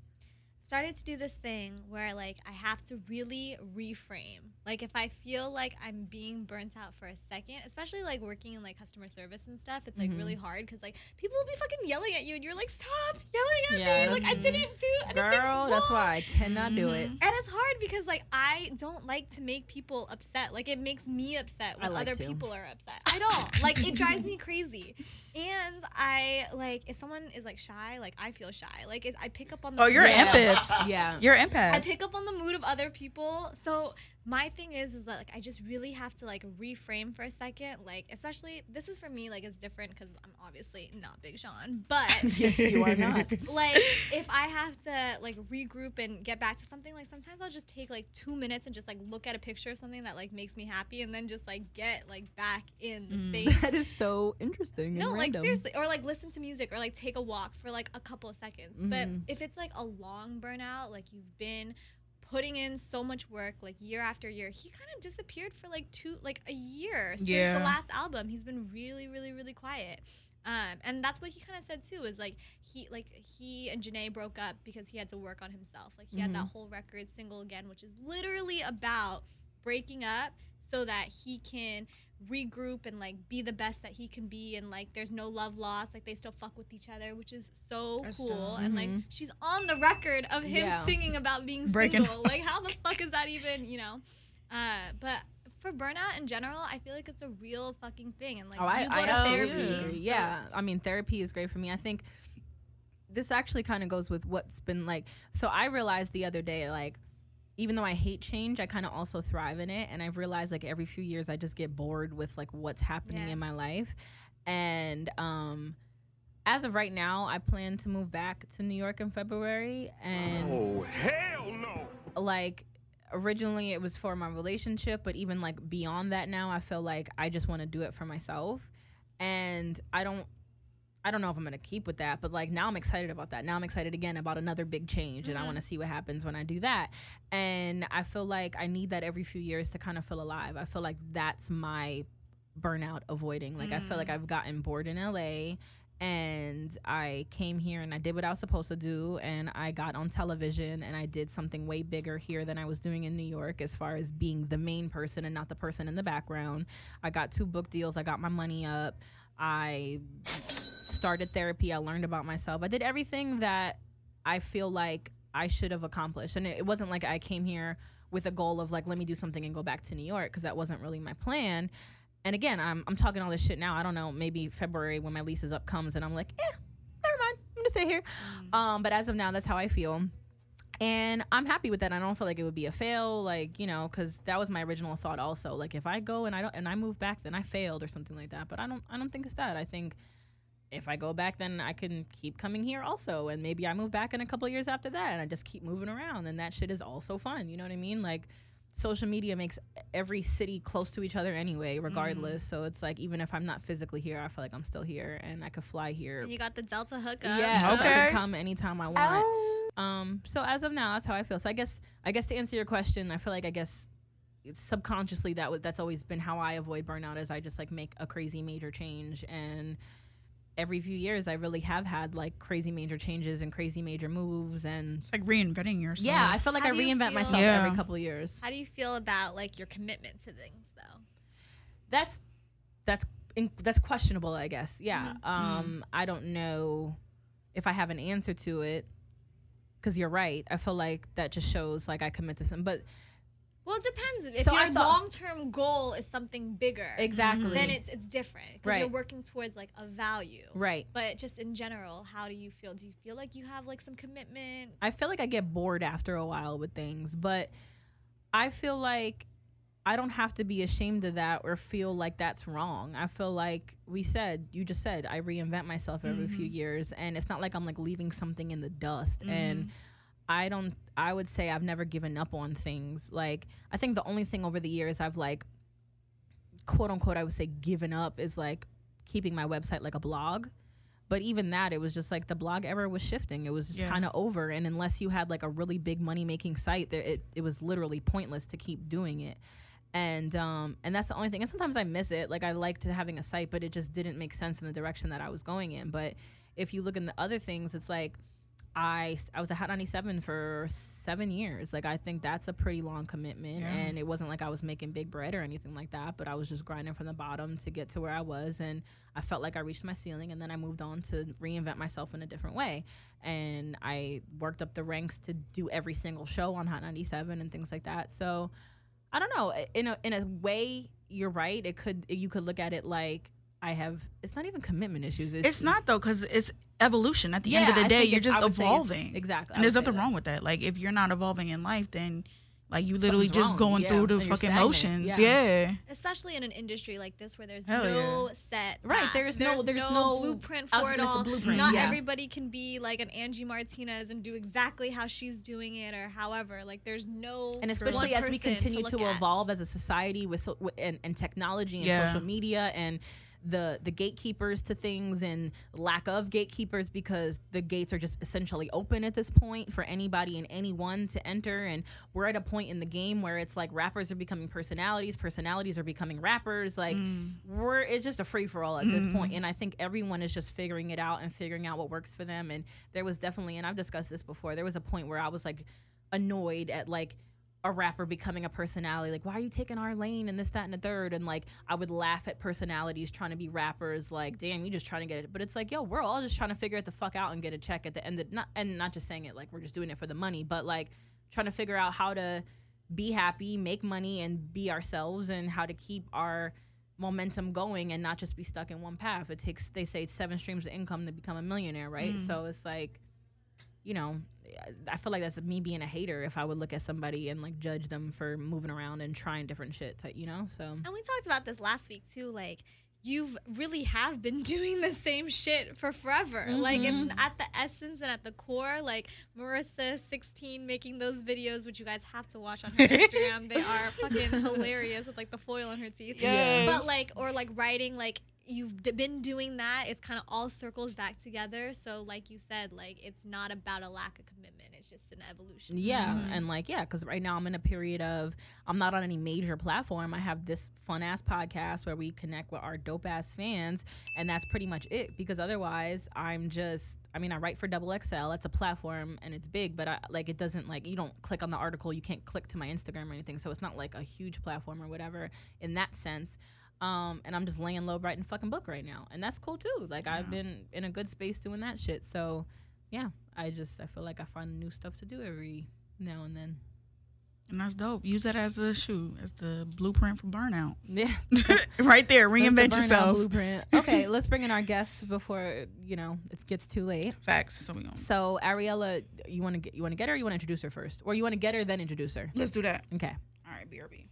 [SPEAKER 1] Started to do this thing where like I have to really reframe. Like if I feel like I'm being burnt out for a second, especially like working in like customer service and stuff, it's like really mm-hmm. hard because like people will be fucking yelling at you and you're like, stop yelling at
[SPEAKER 5] Yeah,
[SPEAKER 1] me. Like I didn't mm-hmm. do anything
[SPEAKER 5] Girl, that's why I cannot do it.
[SPEAKER 1] And it's hard because like I don't like to make people upset. Like it makes me upset when
[SPEAKER 5] like
[SPEAKER 1] other
[SPEAKER 5] to.
[SPEAKER 1] people are upset. I don't. like it drives me crazy. And I like if someone is like shy, like I feel shy. Like it, I pick up on the
[SPEAKER 6] Oh, you're
[SPEAKER 5] Yeah.
[SPEAKER 6] Empath.
[SPEAKER 5] Yeah.
[SPEAKER 6] You're an
[SPEAKER 1] I pick up on the mood of other people. So my thing is is that like I just really have to like reframe for a second. Like especially this is for me like it's different because I'm obviously not Big Sean, but
[SPEAKER 5] yes, you are not.
[SPEAKER 1] like if I have to like regroup and get back to something, like sometimes I'll just take like two minutes and just like look at a picture of something that like makes me happy, and then just like get like back in the space.
[SPEAKER 5] that is so interesting.
[SPEAKER 1] No, like
[SPEAKER 5] random.
[SPEAKER 1] seriously, or like listen to music, or like take a walk for like a couple of seconds. But
[SPEAKER 5] Mhm.
[SPEAKER 1] if it's like a long burnout, like you've been putting in so much work, like year after year, he kind of disappeared for like two, like a year since
[SPEAKER 6] Yeah.
[SPEAKER 1] the last album. He's been really, really, really quiet. Um, and that's what he kind of said too. Is like he, like he and Janae broke up because he had to work on himself. Like he had that whole record single again, which is literally about breaking up so that he can regroup and like be the best that he can be and like there's no love lost like they still fuck with each other which is so
[SPEAKER 6] That's
[SPEAKER 1] cool
[SPEAKER 6] dope.
[SPEAKER 1] and like
[SPEAKER 5] Mhm.
[SPEAKER 1] she's on the record of him
[SPEAKER 5] Yeah.
[SPEAKER 1] singing about being
[SPEAKER 6] Breaking
[SPEAKER 1] single like how the fuck is that even you know uh but for burnout in general i feel like it's a real fucking thing and like
[SPEAKER 5] Oh, I,
[SPEAKER 1] you go
[SPEAKER 5] I
[SPEAKER 1] to therapy
[SPEAKER 5] agree. Yeah, I mean, therapy is great for me. I think this actually kind of goes with what's been like. So I realized the other day, like, even though I hate change, I kind of also thrive in it. And I've realized, like, every few years, I just get bored with like what's happening
[SPEAKER 1] Yeah.
[SPEAKER 5] in my life. And um, as of right now, I plan to move back to New York in February. And
[SPEAKER 4] Oh, hell no.
[SPEAKER 5] like originally it was for my relationship but even like beyond that now i feel like i just want to do it for myself and i don't i don't know if i'm gonna keep with that but like now i'm excited about that. Now i'm excited again about another big change and i want to mm-hmm. see what happens when i do that. And i feel like i need that every few years to kind of feel alive. I feel like that's my burnout avoiding. Like i feel like mm. i've gotten bored in la and I came here and I did what I was supposed to do and I got on television and I did something way bigger here than I was doing in New York as far as being the main person and not the person in the background. I got two book deals, I got my money up. I started therapy, I learned about myself. I did everything that I feel like I should have accomplished. And it, wasn't like I came here with a goal of like let me do something and go back to New York because that wasn't really my plan and again, I'm I'm talking all this shit now. I don't know. Maybe February when my lease is up comes and I'm like, eh, never mind. I'm gonna stay here. Um, but as of now, that's how I feel, and I'm happy with that. I don't feel like it would be a fail, like you know, because that was my original thought. Also, like if I go and I don't and I move back, then I failed or something like that. But I don't I don't think it's that. I think if I go back, then I can keep coming here also, and maybe I move back in a couple of years after that, and I just keep moving around, and that shit is also fun. You know what I mean? Like social media makes every city close to each other anyway, regardless.
[SPEAKER 1] Mm.
[SPEAKER 5] So it's like even if I'm not physically here, I feel like I'm still here and I could fly here.
[SPEAKER 1] And you got the Delta hookup.
[SPEAKER 5] Yeah, so I can come anytime I want. Um, so as of now, that's how I feel. So I guess I guess to answer your question, I feel like I guess subconsciously that would that's always been how I avoid burnout is I just like make a crazy major change and every few years I really have had like crazy major changes and crazy major moves and
[SPEAKER 6] It's like reinventing yourself.
[SPEAKER 5] yeah, I feel like
[SPEAKER 1] How
[SPEAKER 5] I reinvent
[SPEAKER 1] feel-
[SPEAKER 5] myself
[SPEAKER 6] Yeah.
[SPEAKER 5] every couple of years.
[SPEAKER 1] How do you feel about like your commitment to things though?
[SPEAKER 5] That's that's in, that's questionable, I guess. Yeah.
[SPEAKER 1] Mm-hmm.
[SPEAKER 5] Um, I don't know if I have an answer to it because you're right. I feel like that just shows like I commit to some, but
[SPEAKER 1] Well, it depends. If
[SPEAKER 5] So
[SPEAKER 1] your
[SPEAKER 5] thought-
[SPEAKER 1] long term goal is something bigger,
[SPEAKER 5] exactly.
[SPEAKER 1] then it's it's different because you're working towards like a value.
[SPEAKER 5] right.
[SPEAKER 1] But just in general, how do you feel? Do you feel like you have like some commitment?
[SPEAKER 5] I feel like I get bored after a while with things, but I feel like I don't have to be ashamed of that or feel like that's wrong. I feel like we said, you just said, I reinvent myself every few mm-hmm. years, and it's not like I'm like leaving something in the dust. And mm-hmm. I don't, I would say I've never given up on things. Like, I think the only thing over the years I've like, quote unquote, I would say given up is like keeping my website like a blog. But even that, it was just like the blog era was shifting. It was just
[SPEAKER 6] Yeah.
[SPEAKER 5] kind of over. And unless you had like a really big money making site, there it, it was literally pointless to keep doing it. And um and that's the only thing. And sometimes I miss it. Like I liked having a site, but it just didn't make sense in the direction that I was going in. But if you look in the other things, it's like I I was at Hot 97 for seven years. Like I think that's a pretty long commitment,
[SPEAKER 6] Yeah.
[SPEAKER 5] and it wasn't like I was making big bread or anything like that. But I was just grinding from the bottom to get to where I was, and I felt like I reached my ceiling, and then I moved on to reinvent myself in a different way. And I worked up the ranks to do every single show on Hot 97 and things like that. So I don't know. Eh, in a in a way, you're right. It could you could look at it like I have. It's not even commitment issues.
[SPEAKER 6] It's not though, because it's evolution. At the end of the day, you're just
[SPEAKER 5] I would say it's-
[SPEAKER 6] evolving.
[SPEAKER 5] exactly,
[SPEAKER 6] And there's nothing
[SPEAKER 5] that.
[SPEAKER 6] wrong with that. Like if you're not evolving in life, then like you literally
[SPEAKER 5] Something's
[SPEAKER 6] just
[SPEAKER 5] wrong,
[SPEAKER 6] going
[SPEAKER 5] yeah,
[SPEAKER 6] through the fucking
[SPEAKER 5] stagnant,
[SPEAKER 6] motions.
[SPEAKER 5] yeah.
[SPEAKER 6] Yeah.
[SPEAKER 1] Especially in an industry like this where there's
[SPEAKER 6] Hell
[SPEAKER 1] no set
[SPEAKER 5] Right,
[SPEAKER 1] path.
[SPEAKER 5] there's no- there's no-
[SPEAKER 1] blueprint for it all.
[SPEAKER 5] blueprint,
[SPEAKER 1] Not
[SPEAKER 5] yeah.
[SPEAKER 1] everybody can be like an Angie Martinez and do exactly how she's doing it or however. Like there's no
[SPEAKER 5] and especially
[SPEAKER 1] one
[SPEAKER 5] as we continue to,
[SPEAKER 1] look at.
[SPEAKER 5] evolve as a society with, so, with and, and technology and
[SPEAKER 6] Yeah.
[SPEAKER 5] social media and the the gatekeepers to things and lack of gatekeepers because the gates are just essentially open at this point for anybody and anyone to enter. And we're at a point in the game where it's like rappers are becoming personalities personalities are becoming rappers. Like mm. we're it's just a free for all at this mm-hmm. point. And I think everyone is just figuring it out and figuring out what works for them. And there was definitely and I've discussed this before there was a point where I was like annoyed at like a rapper becoming a personality like why are you taking our lane and this that and the third? And like i would laugh at personalities trying to be rappers like damn you just trying to get it. But it's like yo we're all just trying to figure it the fuck out and get a check at the end of not and not just saying it like we're just doing it for the money but like trying to figure out how to be happy make money and be ourselves and how to keep our momentum going and not just be stuck in one path. It takes they say seven streams of income to become a millionaire right? Mm. So it's like you know, I feel like that's me being a hater if I would look at somebody and like judge them for moving around and trying different shit, to, you know? So
[SPEAKER 1] And we talked about this last week too. Like you've really have been doing the same shit for forever. Like
[SPEAKER 5] Mm-hmm.
[SPEAKER 1] it's at the essence and at the core. Like Marissa, sixteen, making those videos, which you guys have to watch on her Instagram. they are fucking hilarious with like the foil on her teeth.
[SPEAKER 6] Yes.
[SPEAKER 1] But like, or like writing like. You've d- been doing that. It's kind of all circles back together. So, like you said, like it's not about a lack of commitment. It's just an evolution.
[SPEAKER 5] yeah, mm-hmm. and like yeah, because right now I'm in a period of I'm not on any major platform. I have this fun ass podcast where we connect with our dope ass fans, and that's pretty much it. Because otherwise, I'm just I mean I write for Double XL. That's a platform and it's big, but I like it doesn't like you don't click on the article, you can't click to my Instagram or anything, so it's not like a huge platform or whatever in that sense. Um, and I'm just laying low writing fucking book right now, and that's cool too. Like I've been in a good space doing that shit, so yeah, I just I feel like I find new stuff to do every now and then.
[SPEAKER 6] And that's dope. Use that as the shoe, as the blueprint for burnout.
[SPEAKER 5] Yeah,
[SPEAKER 6] right there.
[SPEAKER 5] That's the
[SPEAKER 6] Reinvent yourself.
[SPEAKER 5] Blueprint. Okay, let's bring in our guests before you know it gets too late.
[SPEAKER 6] Facts. So
[SPEAKER 5] So Ariella, you want to get you want to get her, or you want to introduce her first, or you want to get her then introduce her?
[SPEAKER 6] let's do that.
[SPEAKER 5] Okay.
[SPEAKER 6] All right, BRB.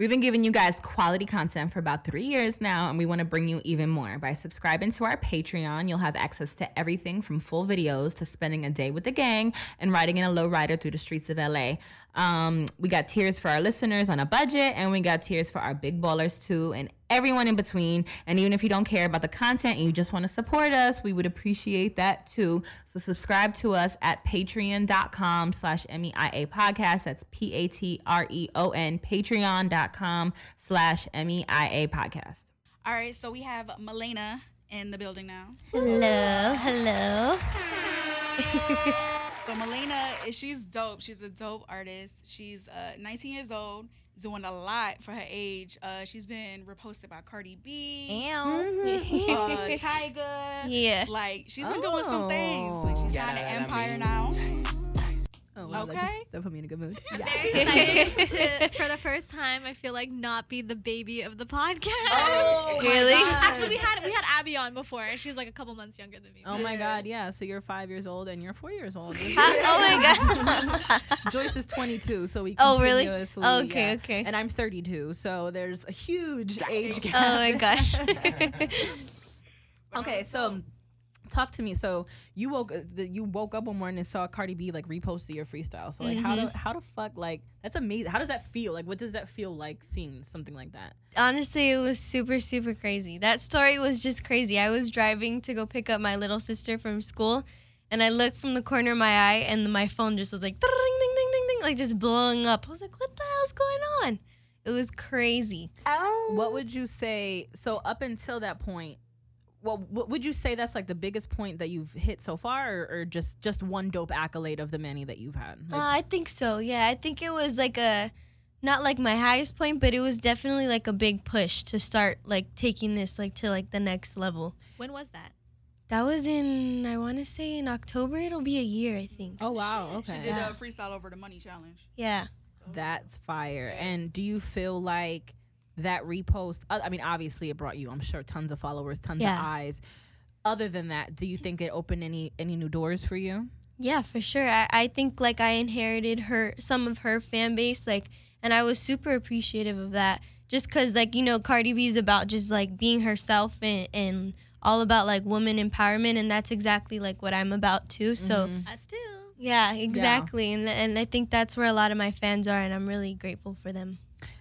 [SPEAKER 8] We've been giving you guys quality content for about three years now, and we want to bring you even more. By subscribing to our Patreon, you'll have access to everything from full videos to spending a day with the gang and riding in a lowrider through the streets of LA. Um, we got tiers for our listeners on a budget, and we got tiers for our big ballers too, and everyone in between. And even if you don't care about the content and you just want to support us, we would appreciate that too. So subscribe to us at patreon.com slash MEIA podcast. That's P A T R E O N, patreon.com slash MEIA podcast.
[SPEAKER 6] All right, so we have Milena in the building now.
[SPEAKER 9] Hello, hello.
[SPEAKER 6] So Malaynah, she's dope. She's a dope artist. She's uh, 19 years old, doing a lot for her age. Uh, she's been reposted by Cardi B, uh, Tyga.
[SPEAKER 9] Yeah.
[SPEAKER 6] Like she's been doing some things. Like she's signed to Empire now.
[SPEAKER 5] Oh, wow, that,
[SPEAKER 6] Okay.
[SPEAKER 5] just, that put me in a good mood.
[SPEAKER 1] Very excited to, for the first time, I feel like not be the baby of the podcast.
[SPEAKER 5] Oh, oh
[SPEAKER 9] Really?
[SPEAKER 1] Actually, we had we had Abby on before, and she's like a couple months younger than me.
[SPEAKER 5] Oh my God, yeah. So you're five years old and you're four years old.
[SPEAKER 9] Oh my god.
[SPEAKER 5] Joyce is 22, so we.
[SPEAKER 9] Oh, really?
[SPEAKER 5] continuously- oh,
[SPEAKER 9] Okay,
[SPEAKER 5] yeah.
[SPEAKER 9] okay.
[SPEAKER 5] And I'm 32, so there's a huge age gap.
[SPEAKER 9] oh my gosh.
[SPEAKER 5] Okay, so talk to me. So you woke the, you woke up one morning and saw Cardi B like reposted your freestyle. So like how
[SPEAKER 9] Mm-hmm.
[SPEAKER 5] do how the fuck like that's amazing. How does that feel? Like what does that feel like seeing something like that?
[SPEAKER 9] Honestly, it was super, super crazy. That story was just crazy. I was driving to go pick up my little sister from school, and I looked from the corner of my eye, and my phone just was like, ding, ding, ding, ding, ding, like just blowing up. I was like, what the hell's going on? It was crazy.
[SPEAKER 5] What would you say? So up until that point, well, what would you say that's like the biggest point that you've hit so far, or, or just just one dope accolade of the many that you've had?
[SPEAKER 9] Uh, I think so. Yeah, I think it was like a, not like my highest point, but it was definitely like a big push to start like taking this like to like the next level.
[SPEAKER 1] When was that?
[SPEAKER 9] That was in I want to say in October. It'll be a year, I think.
[SPEAKER 5] oh wow, okay
[SPEAKER 6] She
[SPEAKER 5] okay,
[SPEAKER 6] did a freestyle over the money challenge.
[SPEAKER 9] Yeah.
[SPEAKER 5] that's fire. And do you feel like that repost? I I mean, obviously it brought you, I'm sure, tons of followers, tons
[SPEAKER 9] Yeah.
[SPEAKER 5] of eyes. Other than that, do you think it opened any any new doors for you?
[SPEAKER 9] Yeah, for sure. I, I think like I inherited her some of her fan base, like, and I was super appreciative of that. Just cause like you know Cardi B's about just like being herself and and all about like woman empowerment, and that's exactly like what I'm about too. So mm-hmm.
[SPEAKER 1] Us too.
[SPEAKER 9] yeah, exactly. And and I think that's where a lot of my fans are, and I'm really grateful for them.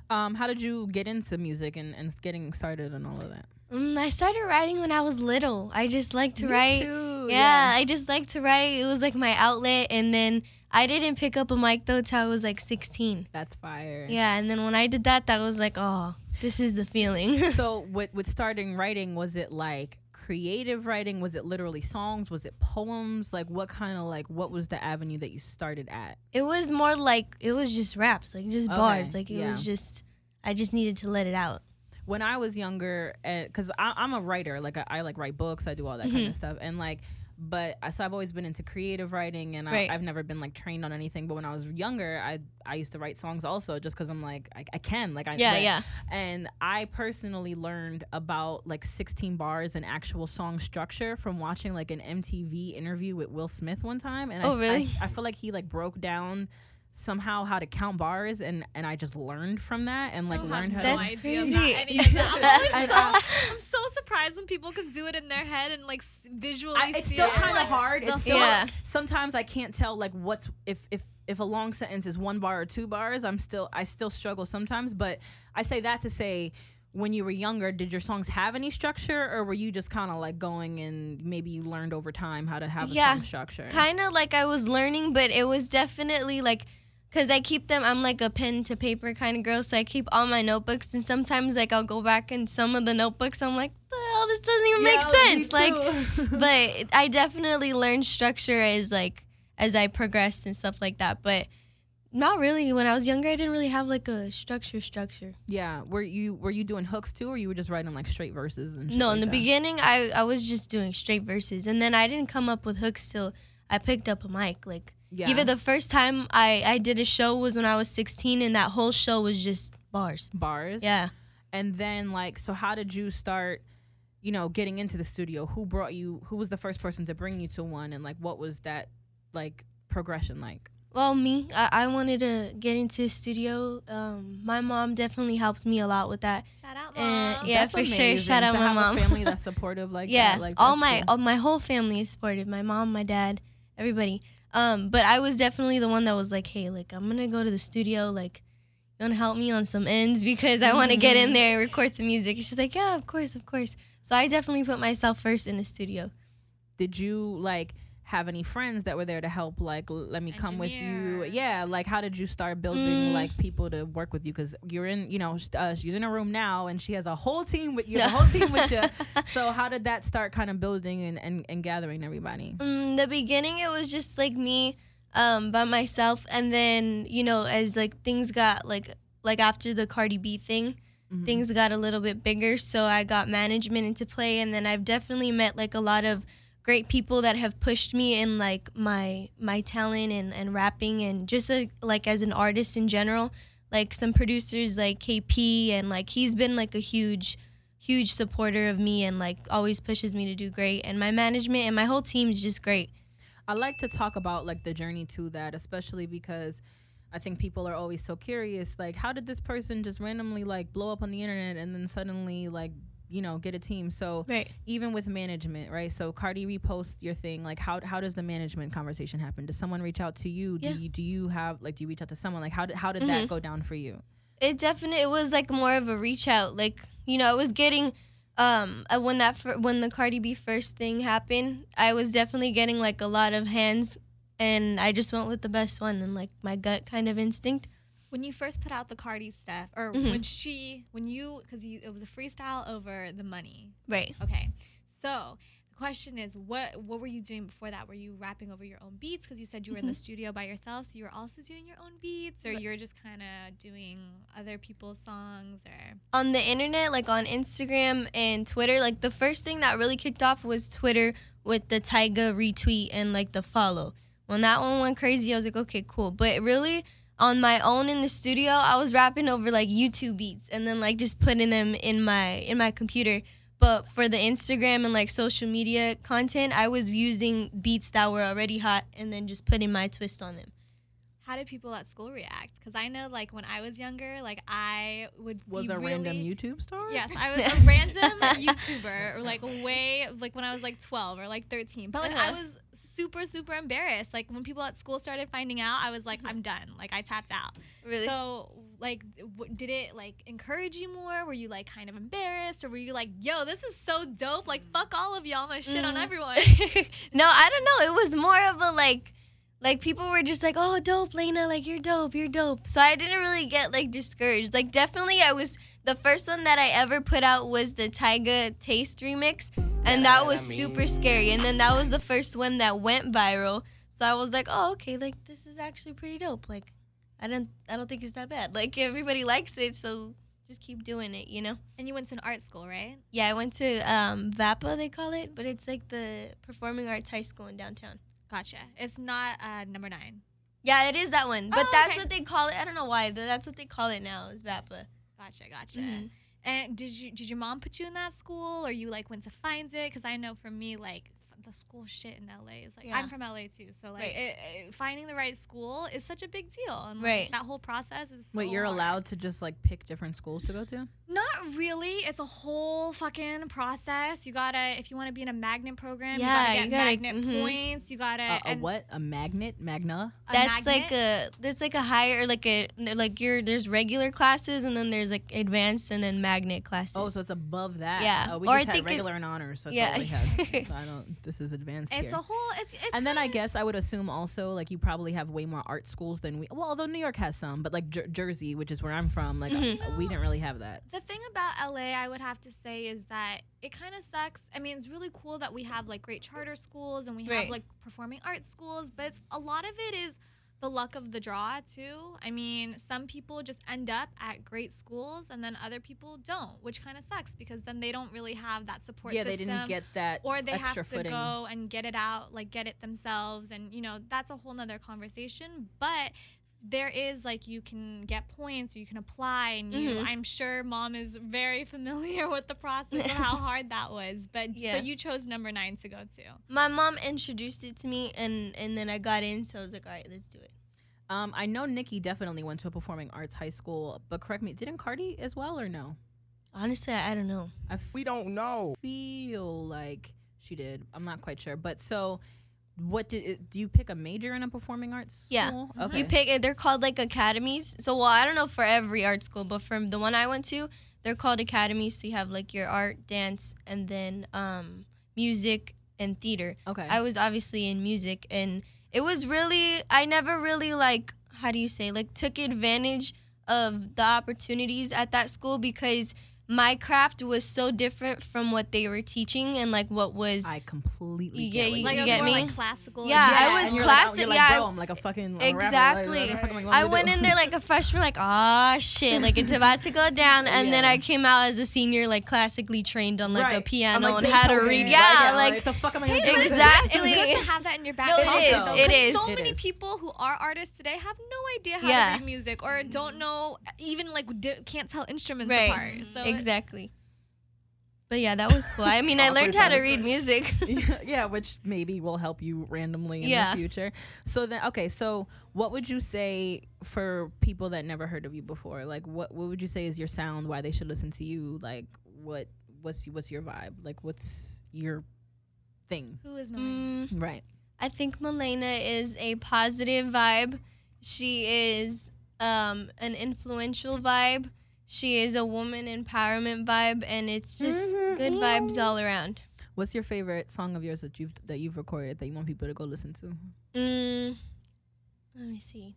[SPEAKER 5] Um, how did you get into music and, and getting started and all of that?
[SPEAKER 9] Mm, I started writing when I was little. I just like to write.
[SPEAKER 5] too,
[SPEAKER 9] yeah,
[SPEAKER 5] yeah.
[SPEAKER 9] I just like to write. It was like my outlet, and then I didn't pick up a mic though till I was like 16.
[SPEAKER 5] That's fire.
[SPEAKER 9] Yeah, and then when I did that, that was like, oh, this is the feeling.
[SPEAKER 5] So with with starting writing, was it like creative writing? Was it literally songs? Was it poems? Like what kind of like what was the avenue that you started at?
[SPEAKER 9] it was more like it was just raps, like just bars.
[SPEAKER 5] Okay,
[SPEAKER 9] Like it
[SPEAKER 5] yeah.
[SPEAKER 9] was just, I just needed to let it out.
[SPEAKER 5] when I was younger, because I'm a writer, like I, I like write books, I do all that kind
[SPEAKER 9] Mm-hmm.
[SPEAKER 5] of stuff, and like, but so I've always been into creative writing, and I,
[SPEAKER 9] Right.
[SPEAKER 5] I've never been like trained on anything. But when I was younger, I I used to write songs also, just because I'm like I, I can, like I
[SPEAKER 9] Yeah, yeah.
[SPEAKER 5] And I personally learned about like 16 bars and actual song structure from watching like an MTV interview with Will Smith one time, and
[SPEAKER 9] Oh,
[SPEAKER 5] I,
[SPEAKER 9] really?
[SPEAKER 5] I, I feel like he like broke down somehow how to count bars and and I just learned from that and like
[SPEAKER 1] I
[SPEAKER 5] learned how
[SPEAKER 1] no
[SPEAKER 5] to
[SPEAKER 9] That's
[SPEAKER 1] idea
[SPEAKER 9] crazy.
[SPEAKER 1] about any of that. I'm, so, I'm so surprised when people can do it in their head and like visually.
[SPEAKER 5] I, it's
[SPEAKER 1] see
[SPEAKER 5] still
[SPEAKER 1] it.
[SPEAKER 5] kind of
[SPEAKER 1] Like,
[SPEAKER 5] hard. It's still
[SPEAKER 9] Yeah.
[SPEAKER 5] sometimes I can't tell like what's if if if a long sentence is one bar or two bars. I'm still I still struggle sometimes. But I say that to say. When you were younger, did your songs have any structure, or were you just kind of like going and maybe you learned over time how to have a
[SPEAKER 9] Yeah,
[SPEAKER 5] song structure?
[SPEAKER 9] Kind of like I was learning, but it was definitely like, cause I keep them. I'm like a pen to paper kind of girl, so I keep all my notebooks, and sometimes like I'll go back in some of the notebooks. I'm like, the hell, this doesn't even make
[SPEAKER 5] Yeah, me
[SPEAKER 9] sense. Like, but I definitely learned structure as like as I progressed and stuff like that. But not really. When I was younger, I didn't really have like a structure structure.
[SPEAKER 5] yeah, were you were you doing hooks too, or you were just writing like straight verses and shit
[SPEAKER 9] No,
[SPEAKER 5] like
[SPEAKER 9] in the
[SPEAKER 5] that?
[SPEAKER 9] beginning, I I was just doing straight verses, and then I didn't come up with hooks till I picked up a mic. Like
[SPEAKER 5] Yeah.
[SPEAKER 9] even the first time I I did a show was when I was 16, and that whole show was just bars.
[SPEAKER 5] bars.
[SPEAKER 9] Yeah.
[SPEAKER 5] And then like so how did you start you know getting into the studio? Who brought you who was the first person to bring you to one and like what was that like progression like?
[SPEAKER 9] Well, me, I, I wanted to get into the studio. Um, my mom definitely helped me a lot with that.
[SPEAKER 1] Shout out,
[SPEAKER 9] And yeah,
[SPEAKER 5] That's
[SPEAKER 9] for sure.
[SPEAKER 5] amazing
[SPEAKER 9] Shout out
[SPEAKER 5] to
[SPEAKER 9] my
[SPEAKER 5] have
[SPEAKER 9] mom.
[SPEAKER 5] A family that's supportive like
[SPEAKER 9] yeah,
[SPEAKER 5] that. Like
[SPEAKER 9] all my
[SPEAKER 5] cool.
[SPEAKER 9] all my whole family is supportive. My mom, my dad, everybody. Um, but I was definitely the one that was like, hey, like I'm gonna go to the studio, like you wanna help me on some ends because I wanna get in there and record some music. And she's like, yeah, of course, of course. So I definitely put myself first in the studio.
[SPEAKER 5] Did you like have any friends that were there to help? Like, l- let me come with you. Yeah. Like, how did you start building
[SPEAKER 9] Mm.
[SPEAKER 5] like people to work with you? Because you're in, you know, uh, she's in a room now, and she has a whole team with you. a whole team with you. So how did that start kind of building and, and, and gathering everybody?
[SPEAKER 9] Mm, the beginning, it was just like me um, by myself, and then you know, as like things got like like after the Cardi B thing, things got a little bit bigger. So I got management into play, and then I've definitely met like a lot of great people that have pushed me in like my my talent and and rapping and just like, like as an artist in general. Like some producers like KP and like he's been like a huge huge supporter of me and like always pushes me to do great and my management and my whole team is just great.
[SPEAKER 5] I like to talk about like the journey to that, especially because I think people are always so curious. Like, how did this person just randomly like blow up on the internet and then suddenly like you know get a team? So
[SPEAKER 9] Right.
[SPEAKER 5] even with management, right? So Cardi reposts your thing. Like, how how does the management conversation happen? Does someone reach out to you? Do
[SPEAKER 9] Yeah.
[SPEAKER 5] you do you have like do you reach out to someone? Like, how did how did
[SPEAKER 9] Mhm.
[SPEAKER 5] that go down for you?
[SPEAKER 9] It definitely it was like more of a reach out. Like you know, I was getting um uh, when that fir- when the Cardi B first thing happened, I was definitely getting like a lot of hands, and I just went with the best one and like my gut kind of instinct.
[SPEAKER 1] When you first put out the Cardi stuff, or
[SPEAKER 9] Mhm.
[SPEAKER 1] when she, when you, because you, it was a freestyle over the money.
[SPEAKER 9] Right.
[SPEAKER 1] Okay. So the question is, what what were you doing before that? Were you rapping over your own beats? Because you said you were in the
[SPEAKER 9] Mhm.
[SPEAKER 1] studio by yourself, so you were also doing your own beats, or you're just kind of doing other people's songs, or
[SPEAKER 9] on the internet, like on Instagram and Twitter, like the first thing that really kicked off was Twitter with the Tyga retweet and like the follow. When that one went crazy, I was like, okay, cool. But really, on my own in the studio, I was rapping over like YouTube beats and then like just putting them in my in my computer. But for the Instagram and like social media content, I was using beats that were already hot and then just putting my twist on them.
[SPEAKER 1] How did people at school react? Because I know, like when I was younger, like I would
[SPEAKER 5] Was
[SPEAKER 1] be
[SPEAKER 5] a random YouTube star?
[SPEAKER 1] Yes, I was a random YouTuber, or like way like when I was like 12 or like 13. But like I
[SPEAKER 9] Uh-huh.
[SPEAKER 1] was super super embarrassed. Like when people at school started finding out, I was like, I'm done. Like I tapped out.
[SPEAKER 9] Really?
[SPEAKER 1] So like, w- did it like encourage you more? Were you like kind of embarrassed, or were you like, Yo, this is so dope. Like fuck all of y'all, I'm gonna shit on
[SPEAKER 9] Mm.
[SPEAKER 1] everyone.
[SPEAKER 9] no, I don't know. It was more of a like, like people were just like, "Oh, dope, Lena! Like you're dope, you're dope." So I didn't really get like discouraged. Like definitely, I was the first one that I ever put out was the Tyga Taste remix, and that was super scary. And then that was the first one that went viral. So I was like, "Oh, okay, like this is actually pretty dope." Like, I didn't, I don't think it's that bad. Like everybody likes it, so just keep doing it, you know.
[SPEAKER 1] and you went to an art school, right?
[SPEAKER 9] Yeah, I went to um, VAPA, they call it, but it's like the Performing Arts High School in downtown.
[SPEAKER 1] Gotcha. It's not uh, number nine.
[SPEAKER 9] Yeah, it is that one. But
[SPEAKER 1] Oh,
[SPEAKER 9] that's
[SPEAKER 1] okay.
[SPEAKER 9] what they call it. I don't know why, but that's what they call it now is VAPA.
[SPEAKER 1] Gotcha, gotcha.
[SPEAKER 9] Mhm.
[SPEAKER 1] And did you did your mom put you in that school, or you like went to find it? Because I know for me, like the school shit in LA is like
[SPEAKER 9] Yeah.
[SPEAKER 1] I'm from LA too, so like
[SPEAKER 9] Right.
[SPEAKER 1] it, it- finding the right school is such a big deal, and like,
[SPEAKER 9] Right.
[SPEAKER 1] that whole process is.
[SPEAKER 5] Wait, you're
[SPEAKER 1] hard.
[SPEAKER 5] allowed to just like pick different schools to go to?
[SPEAKER 1] Not really. It's a whole fucking process. You gotta, if you want to be in a magnet program,
[SPEAKER 9] Yeah,
[SPEAKER 1] you
[SPEAKER 9] you
[SPEAKER 1] gotta
[SPEAKER 9] gotta-
[SPEAKER 1] get magnet
[SPEAKER 9] mhm.
[SPEAKER 1] points. You gotta.
[SPEAKER 5] A, a what? A magnet? Magna?
[SPEAKER 1] a
[SPEAKER 9] That's like a that's like a higher like a like your there's regular classes and then there's like advanced and then magnet classes.
[SPEAKER 5] Oh, so it's above that.
[SPEAKER 9] Yeah.
[SPEAKER 5] Uh, we
[SPEAKER 9] Or I
[SPEAKER 5] had
[SPEAKER 9] think it-
[SPEAKER 5] regular and honors. That's
[SPEAKER 9] Yeah.
[SPEAKER 5] all we had. So I don't. This is advanced
[SPEAKER 1] It's
[SPEAKER 5] here.
[SPEAKER 1] a whole. It's. it's
[SPEAKER 5] and then I guess I would assume also like you probably have way more art schools than we. Well, although New York has some, but like Jer- Jersey, which is where I'm from, like
[SPEAKER 9] Mhm.
[SPEAKER 5] uh, we didn't really have that.
[SPEAKER 1] The thing about LA, I would have to say, is that it kind of sucks. I mean, it's really cool that we have like great charter schools and we have like performing arts schools, but it's, a lot of it is the luck of the draw too. I mean, some people just end up at great schools and then other people don't, which kind of sucks because then they don't really have that support
[SPEAKER 5] yeah, they didn't get that
[SPEAKER 1] or they have to
[SPEAKER 5] footing.
[SPEAKER 1] go and get it out, like get it themselves, and you know that's a whole nother conversation. But there is like you can get points, you can apply, and you.
[SPEAKER 9] Mhm.
[SPEAKER 1] I'm sure mom is very familiar with the process of how hard that was. But
[SPEAKER 9] Yeah.
[SPEAKER 1] so you chose number nine to go to.
[SPEAKER 9] My mom introduced it to me and and then I got in, so I was like, all right, let's do it.
[SPEAKER 5] Um, I know Nikki definitely went to a performing arts high school, but correct me, didn't Cardi as well or no?
[SPEAKER 9] Honestly, I, I don't know.
[SPEAKER 5] I we don't know. Feel like she did. I'm not quite sure, but so what did do you pick a major in a performing arts
[SPEAKER 9] Yeah.
[SPEAKER 5] school?
[SPEAKER 9] You
[SPEAKER 5] Okay.
[SPEAKER 9] pick. They're called like academies. So well, I don't know for every art school, but from the one I went to, they're called academies. So you have like your art, dance, and then um, music and theater.
[SPEAKER 5] Okay.
[SPEAKER 9] I was obviously in music, and it was really I never really like how do you say like took advantage of the opportunities at that school because my craft was so different from what they were teaching and like what was
[SPEAKER 5] I completely
[SPEAKER 9] You
[SPEAKER 5] get,
[SPEAKER 9] get- you
[SPEAKER 1] Like
[SPEAKER 5] you
[SPEAKER 9] get me?
[SPEAKER 1] like classical.
[SPEAKER 9] Yeah, I was
[SPEAKER 5] and you're like, oh,
[SPEAKER 9] classic.
[SPEAKER 5] like,
[SPEAKER 9] yeah,
[SPEAKER 5] bro, I'm like a fucking a rapper, like,
[SPEAKER 9] Exactly.
[SPEAKER 5] what the fuck am I
[SPEAKER 9] I went
[SPEAKER 5] do?
[SPEAKER 9] in there like a freshman, like, ah, shit, like it's about to go down, and then I came out as a senior, like classically trained on like a piano
[SPEAKER 5] I'm like
[SPEAKER 9] and how to read.
[SPEAKER 5] right?
[SPEAKER 9] Yeah, like
[SPEAKER 5] the fuck am I gonna do?
[SPEAKER 9] exactly.
[SPEAKER 1] It's good to have that in your back
[SPEAKER 9] No, it
[SPEAKER 1] pocket.
[SPEAKER 9] is,
[SPEAKER 1] though,
[SPEAKER 9] it
[SPEAKER 1] 'cause
[SPEAKER 9] is.
[SPEAKER 1] So
[SPEAKER 5] It
[SPEAKER 1] many
[SPEAKER 5] is.
[SPEAKER 1] people who are artists today have no idea how to read music or don't know, even like can't tell instruments apart. So it-
[SPEAKER 9] exactly. But yeah, that was cool. I mean, I learned how to
[SPEAKER 5] times.
[SPEAKER 9] read music.
[SPEAKER 5] yeah, which maybe will help you randomly in
[SPEAKER 9] Yeah.
[SPEAKER 5] the future. So then, okay, so what would you say for people that never heard of you before? Like, what what would you say is your sound? Why they should listen to you? Like, what what's what's your vibe? Like, what's your thing?
[SPEAKER 1] who is Malaynah?
[SPEAKER 9] Mm,
[SPEAKER 5] Right.
[SPEAKER 9] I think Malaynah is a positive vibe. She is um, an influential vibe. She is a woman empowerment vibe, and it's just good vibes all around.
[SPEAKER 5] What's your favorite song of yours that you've that you've recorded that you want people to go listen to?
[SPEAKER 9] Mm, let me see.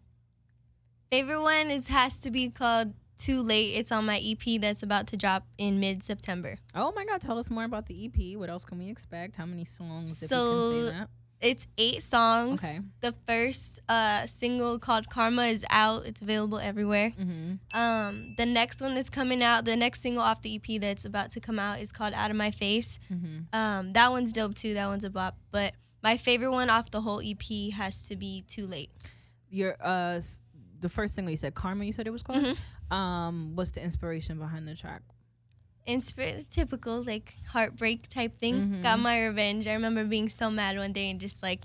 [SPEAKER 9] Favorite one is has to be called "Too Late." It's on my EP that's about to drop in mid September.
[SPEAKER 5] Oh my God! Tell us more about the EP. What else can we expect? How many songs? if you
[SPEAKER 9] So,
[SPEAKER 5] can say that.
[SPEAKER 9] It's eight songs.
[SPEAKER 5] Okay.
[SPEAKER 9] The first uh, single called "Karma" is out. It's available everywhere.
[SPEAKER 5] Mm-hmm.
[SPEAKER 9] Um, the next one that's coming out, the next single off the EP that's about to come out is called "Out of My Face."
[SPEAKER 5] Mm-hmm.
[SPEAKER 9] Um, that one's dope too. That one's a bop. But my favorite one off the whole EP has to be "Too Late."
[SPEAKER 5] Your uh, the first single you said, "Karma." You said it was called.
[SPEAKER 9] Mm-hmm.
[SPEAKER 5] Um, what's the inspiration behind the track?
[SPEAKER 9] Inspir- typical like heartbreak type thing.
[SPEAKER 5] Mhm.
[SPEAKER 9] Got my revenge. I remember being so mad one day and just like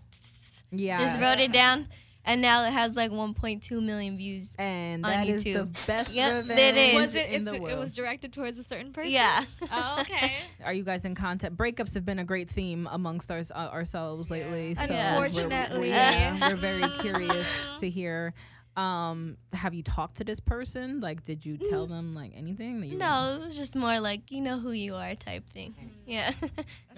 [SPEAKER 5] Yeah,
[SPEAKER 9] just wrote it down, and now it has like 1.2 million views.
[SPEAKER 5] and
[SPEAKER 9] on
[SPEAKER 5] that is the
[SPEAKER 9] YouTube.
[SPEAKER 5] best
[SPEAKER 9] Yep,
[SPEAKER 5] revenge
[SPEAKER 9] it is.
[SPEAKER 1] Was it?
[SPEAKER 5] in
[SPEAKER 1] It's,
[SPEAKER 5] the
[SPEAKER 1] it was directed towards a certain person.
[SPEAKER 9] Yeah.
[SPEAKER 1] Oh, okay.
[SPEAKER 5] Are you guys in contact? Breakups have been a great theme amongst our, uh, ourselves lately. So
[SPEAKER 9] Yeah.
[SPEAKER 5] we're- we're-
[SPEAKER 1] Unfortunately.
[SPEAKER 5] yeah, we're very curious to hear. Um, have you talked to this person? Like, did you tell them like anything? That you
[SPEAKER 9] no, it was just more like you know who you are type thing. Yeah.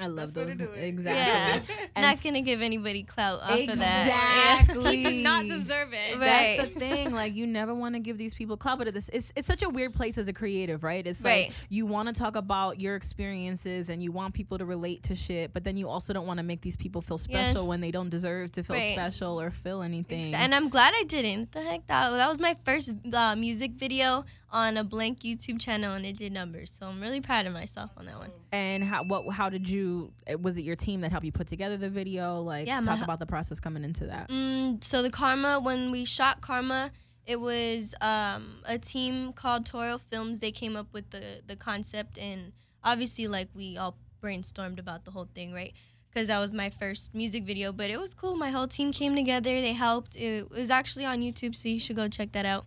[SPEAKER 5] I love
[SPEAKER 6] That's
[SPEAKER 5] those
[SPEAKER 6] way to
[SPEAKER 5] exactly.
[SPEAKER 9] yeah.
[SPEAKER 5] And
[SPEAKER 9] Not gonna give anybody clout off of that.
[SPEAKER 5] Exactly.
[SPEAKER 1] Did not deserve it.
[SPEAKER 9] Right.
[SPEAKER 5] That's the thing. Like you never want to give these people clout, but it's it's it's such a weird place as a creative, right? It's like you want to talk about your experiences and you want people to relate to shit, but then you also don't want to make these people feel
[SPEAKER 9] Yeah.
[SPEAKER 5] special when they don't deserve to feel
[SPEAKER 9] Right.
[SPEAKER 5] special or feel anything.
[SPEAKER 9] And I'm glad I didn't. The heck? That, that was my first uh, music video on a blank YouTube channel, and it did numbers. So I'm really proud of myself on that one.
[SPEAKER 5] And how what how did you? eh, Was it your team that helped you put together the video? Like
[SPEAKER 9] Yeah,
[SPEAKER 5] talk about the process coming into that.
[SPEAKER 9] Mm, so the Karma, when we shot Karma, it was um, a team called Toro Films. They came up with the the concept, and obviously, like we all brainstormed about the whole thing, right? Because that was my first music video, but it was cool. My whole team came together. They helped. It was actually on YouTube, so you should go check that out.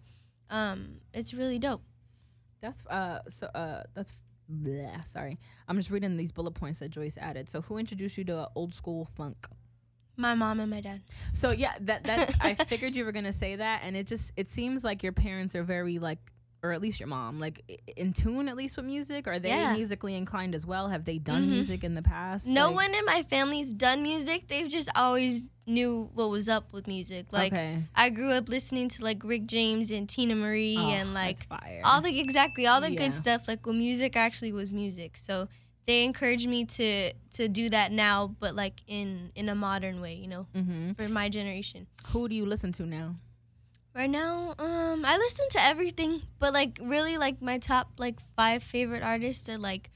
[SPEAKER 9] Um, it's really dope.
[SPEAKER 5] That's uh so uh that's bleh, sorry. I'm just reading these bullet points that Joyce added. So who introduced you to old school funk?
[SPEAKER 9] My mom and my dad.
[SPEAKER 5] So yeah, that that I figured you were gonna say that, and it just it seems like your parents are very like, or at least your mom, like in tune at least with music. Are they
[SPEAKER 9] Yeah.
[SPEAKER 5] musically inclined as well? Have they done
[SPEAKER 9] Mhm.
[SPEAKER 5] music in the past?
[SPEAKER 9] No
[SPEAKER 5] Like-
[SPEAKER 9] one in my family's done music. They've just always knew what was up with music. Like
[SPEAKER 5] okay,
[SPEAKER 9] I grew up listening to like Rick James and Teena Marie
[SPEAKER 5] Oh,
[SPEAKER 9] and like
[SPEAKER 5] fire.
[SPEAKER 9] all the exactly all the
[SPEAKER 5] Yeah.
[SPEAKER 9] good stuff. Like when music actually was music. So they encouraged me to to do that now, but like in in a modern way. You know,
[SPEAKER 5] hmm
[SPEAKER 9] for my generation.
[SPEAKER 5] Who do you listen to now?
[SPEAKER 9] Right now, um, I listen to everything, but like really, like my top like five favorite artists are like,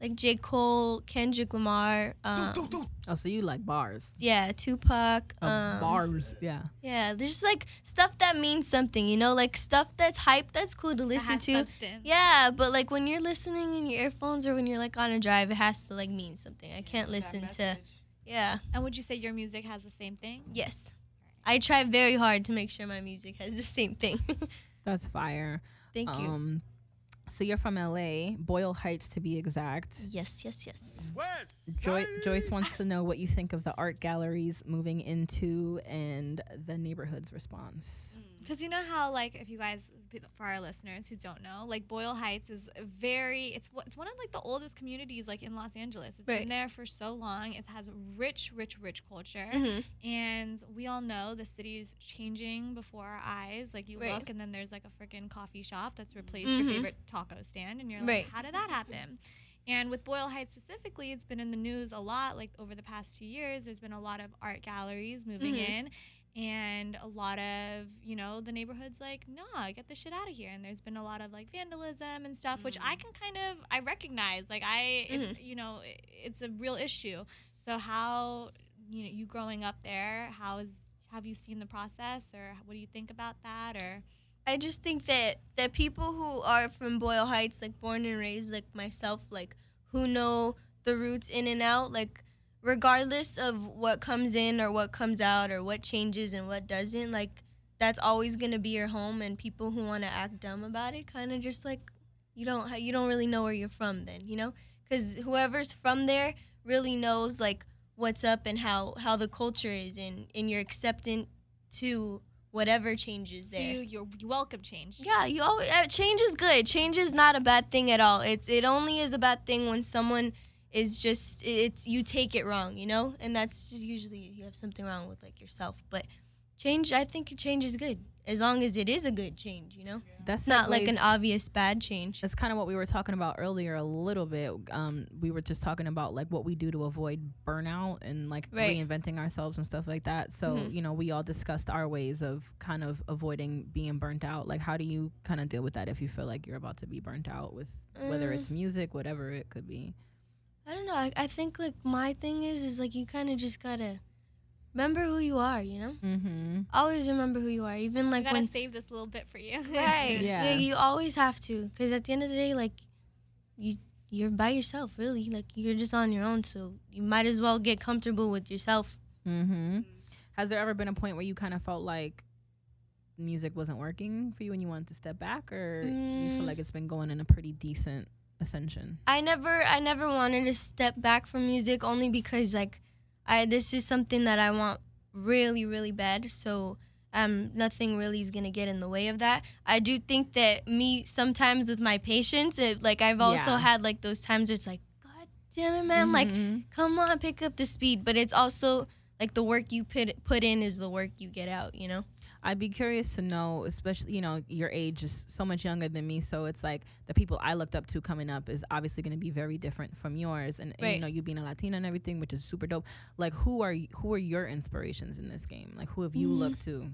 [SPEAKER 9] like J Cole, Kendrick Lamar, um,
[SPEAKER 5] Oh, so you like bars?
[SPEAKER 9] yeah, Tupac,
[SPEAKER 5] Oh,
[SPEAKER 9] um,
[SPEAKER 5] bars, yeah.
[SPEAKER 9] yeah, there's just like stuff that means something, you know, like stuff that's hype, that's cool to listen to.
[SPEAKER 1] substance.
[SPEAKER 9] Yeah, but like when you're listening in your earphones or when you're like on a drive, it has to like mean something. I can't listen to, yeah,
[SPEAKER 1] And would you say your music has the same thing?
[SPEAKER 9] yes. I try very hard to make sure my music has the same thing.
[SPEAKER 5] That's fire.
[SPEAKER 9] Thank you.
[SPEAKER 5] Um, So you're from LA, Boyle Heights to be exact.
[SPEAKER 9] Yes, yes, yes.
[SPEAKER 5] Joy- Joyce wants to know what you think of the art galleries moving into and the neighborhood's response.
[SPEAKER 1] Because you know how, like, if you guys, for our listeners who don't know, like Boyle Heights is very, it's one- it's one of like the oldest communities like in Los Angeles. It's
[SPEAKER 9] Right.
[SPEAKER 1] been there for so long. It has rich, rich, rich culture,
[SPEAKER 9] Mhm.
[SPEAKER 1] and we all know the city is changing before our eyes. Like you
[SPEAKER 9] Right.
[SPEAKER 1] look, and then there's like a freaking coffee shop that's replaced
[SPEAKER 9] Mhm.
[SPEAKER 1] your favorite taco stand, and you're like,
[SPEAKER 9] Right.
[SPEAKER 1] how did that happen? And with Boyle Heights specifically, it's been in the news a lot. Like over the past two years, there's been a lot of art galleries moving
[SPEAKER 9] Mhm.
[SPEAKER 1] in, and a lot of you know the neighborhoods like, nah, get the shit out of here. And there's been a lot of like vandalism and stuff, which I can kind of I recognize. Like I, if-
[SPEAKER 9] Mhm.
[SPEAKER 1] you know, i- it's a real issue. So how you know you growing up there, how is have you seen the process, or what do you think about that, or
[SPEAKER 9] I just think that that people who are from Boyle Heights, like born and raised, like myself, like who know the roots in and out, like regardless of what comes in or what comes out or what changes and what doesn't, like that's always gonna be your home. And people who want to act dumb about it, kind of just like you don't you don't really know where you're from then, you know? Because whoever's from there really knows like what's up and how how the culture is, and and you're acceptant to whatever changes there.
[SPEAKER 1] you you're, you welcome change?
[SPEAKER 9] Yeah, you always uh, change is good. Change is not a bad thing at all. It's it only is a bad thing when someone is just it's you take it wrong, you know, and that's just usually you have something wrong with like yourself. But change, I think change is good as long as it is a good change, you know.
[SPEAKER 5] That's
[SPEAKER 9] not like an obvious bad change.
[SPEAKER 5] That's kind of what we were talking about earlier a little bit. Um, we were just talking about like what we do to avoid burnout and like
[SPEAKER 9] Right.
[SPEAKER 5] reinventing ourselves and stuff like that. So,
[SPEAKER 9] Mhm.
[SPEAKER 5] you know, we all discussed our ways of kind of avoiding being burnt out. Like, how do you kind of deal with that if you feel like you're about to be burnt out with whether
[SPEAKER 9] Uh,
[SPEAKER 5] it's music, whatever it could be?
[SPEAKER 9] I don't know. I, I think like my thing is is like you kind of just gotta remember who you are, you know.
[SPEAKER 5] Mm-hmm.
[SPEAKER 9] Always remember who you are, even
[SPEAKER 1] I
[SPEAKER 9] like
[SPEAKER 1] gotta
[SPEAKER 9] when
[SPEAKER 1] save this little bit for you.
[SPEAKER 9] Right.
[SPEAKER 5] Yeah.
[SPEAKER 9] Yeah. You always have to, because at the end of the day, like you you're by yourself, really. Like you're just on your own, so you might as well get comfortable with yourself.
[SPEAKER 5] Mm-hmm. Has there ever been a point where you kind of felt like music wasn't working for you and you wanted to step back, or you feel
[SPEAKER 9] Mm.
[SPEAKER 5] like it's been going in a pretty decent ascension?
[SPEAKER 9] I never I never wanted to step back from music only because like I this is something that I want really really bad. So um nothing really is gonna get in the way of that. I do think that me sometimes with my patience, it, like I've also
[SPEAKER 5] Yeah.
[SPEAKER 9] had like those times where it's like, God damn it, man, like
[SPEAKER 5] Mhm.
[SPEAKER 9] come on, pick up the speed. But it's also like the work you put put in is the work you get out. You know.
[SPEAKER 5] I'd be curious to know, especially you know, your age is so much younger than me, so it's like the people I looked up to coming up is obviously going to be very different from yours, and, and you know, you being a Latina and everything, which is super dope. Like, who are who are your inspirations in this game? Like, who have you
[SPEAKER 9] Mm.
[SPEAKER 5] looked to?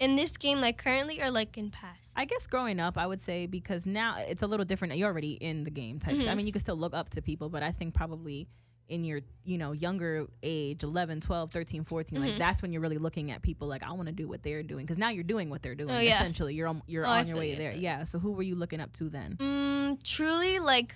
[SPEAKER 9] In this game, like currently or like in past.
[SPEAKER 5] I guess growing up, I would say because now it's a little different. You're already in the game type. shit. I mean, you can still look up to people, but I think probably in your you know younger age 11 12 13 14 like
[SPEAKER 9] Mhm.
[SPEAKER 5] that's when you're really looking at people like i want to do what they're doing because now you're doing what they're doing
[SPEAKER 9] Oh, yeah.
[SPEAKER 5] essentially you're on, you're
[SPEAKER 9] Oh,
[SPEAKER 5] on your way
[SPEAKER 9] you,
[SPEAKER 5] there yeah so who were you looking up to then
[SPEAKER 9] Mm, truly, like,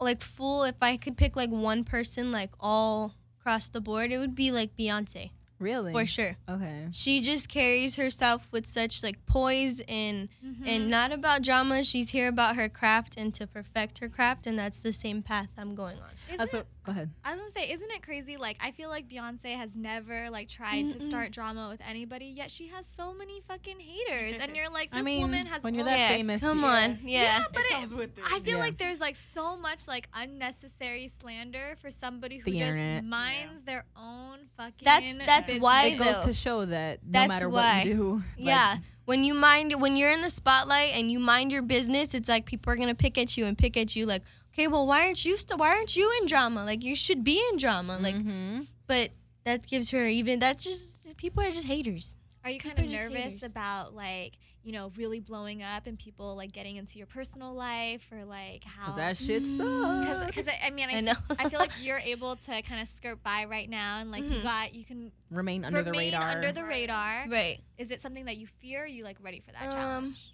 [SPEAKER 9] like full. If I could pick like one person, like all across the board, it would be like Beyonce
[SPEAKER 5] really
[SPEAKER 9] for sure.
[SPEAKER 5] okay
[SPEAKER 9] She just carries herself with such like poise and
[SPEAKER 1] Mm-hmm.
[SPEAKER 9] and not about drama. She's here about her craft and to perfect her craft, and that's the same path I'm going on.
[SPEAKER 1] Isn't
[SPEAKER 5] Uh, so
[SPEAKER 1] it-
[SPEAKER 5] go ahead
[SPEAKER 1] I was gonna say, isn't it crazy? Like, I feel like Beyonce has never like tried to
[SPEAKER 9] Mm-mm.
[SPEAKER 1] start drama with anybody, yet she has so many fucking haters, and you're like, this
[SPEAKER 5] I mean,
[SPEAKER 1] woman has
[SPEAKER 5] when you're that
[SPEAKER 9] Yeah,
[SPEAKER 5] famous
[SPEAKER 9] come
[SPEAKER 5] yeah.
[SPEAKER 9] on, yeah.
[SPEAKER 1] but
[SPEAKER 6] it
[SPEAKER 1] it-
[SPEAKER 6] with it.
[SPEAKER 1] I feel
[SPEAKER 5] Yeah.
[SPEAKER 1] like there's like so much like unnecessary slander for somebody
[SPEAKER 5] It's
[SPEAKER 1] who just
[SPEAKER 5] internet.
[SPEAKER 1] minds their own fucking.
[SPEAKER 9] That's- that's
[SPEAKER 1] business.
[SPEAKER 9] why,
[SPEAKER 5] it goes
[SPEAKER 9] though.
[SPEAKER 5] to show that no
[SPEAKER 9] That's
[SPEAKER 5] matter
[SPEAKER 9] why.
[SPEAKER 5] what you do like,
[SPEAKER 9] yeah. When you mind when you're in the spotlight and you mind your business, it's like people are gonna pick at you and pick at you like, okay, well why aren't you st- why aren't you in drama? Like you should be in drama. Like
[SPEAKER 5] mhm.
[SPEAKER 9] but that gives her even that just people are just haters.
[SPEAKER 1] Are you kind
[SPEAKER 9] People
[SPEAKER 1] of nervous about like you know really blowing up and people like getting into your personal life or like how?
[SPEAKER 5] 'Cause that shit
[SPEAKER 9] Mm.
[SPEAKER 5] sucks
[SPEAKER 1] Because I mean, I,
[SPEAKER 9] I know.
[SPEAKER 1] I feel like you're able to kind of skirt by right now, and like you
[SPEAKER 9] Mhm.
[SPEAKER 1] got you can
[SPEAKER 5] remain under the radar
[SPEAKER 1] under the radar.
[SPEAKER 9] Right.
[SPEAKER 1] Is it something that you fear? Or are you like ready for that
[SPEAKER 9] Um,
[SPEAKER 1] challenge?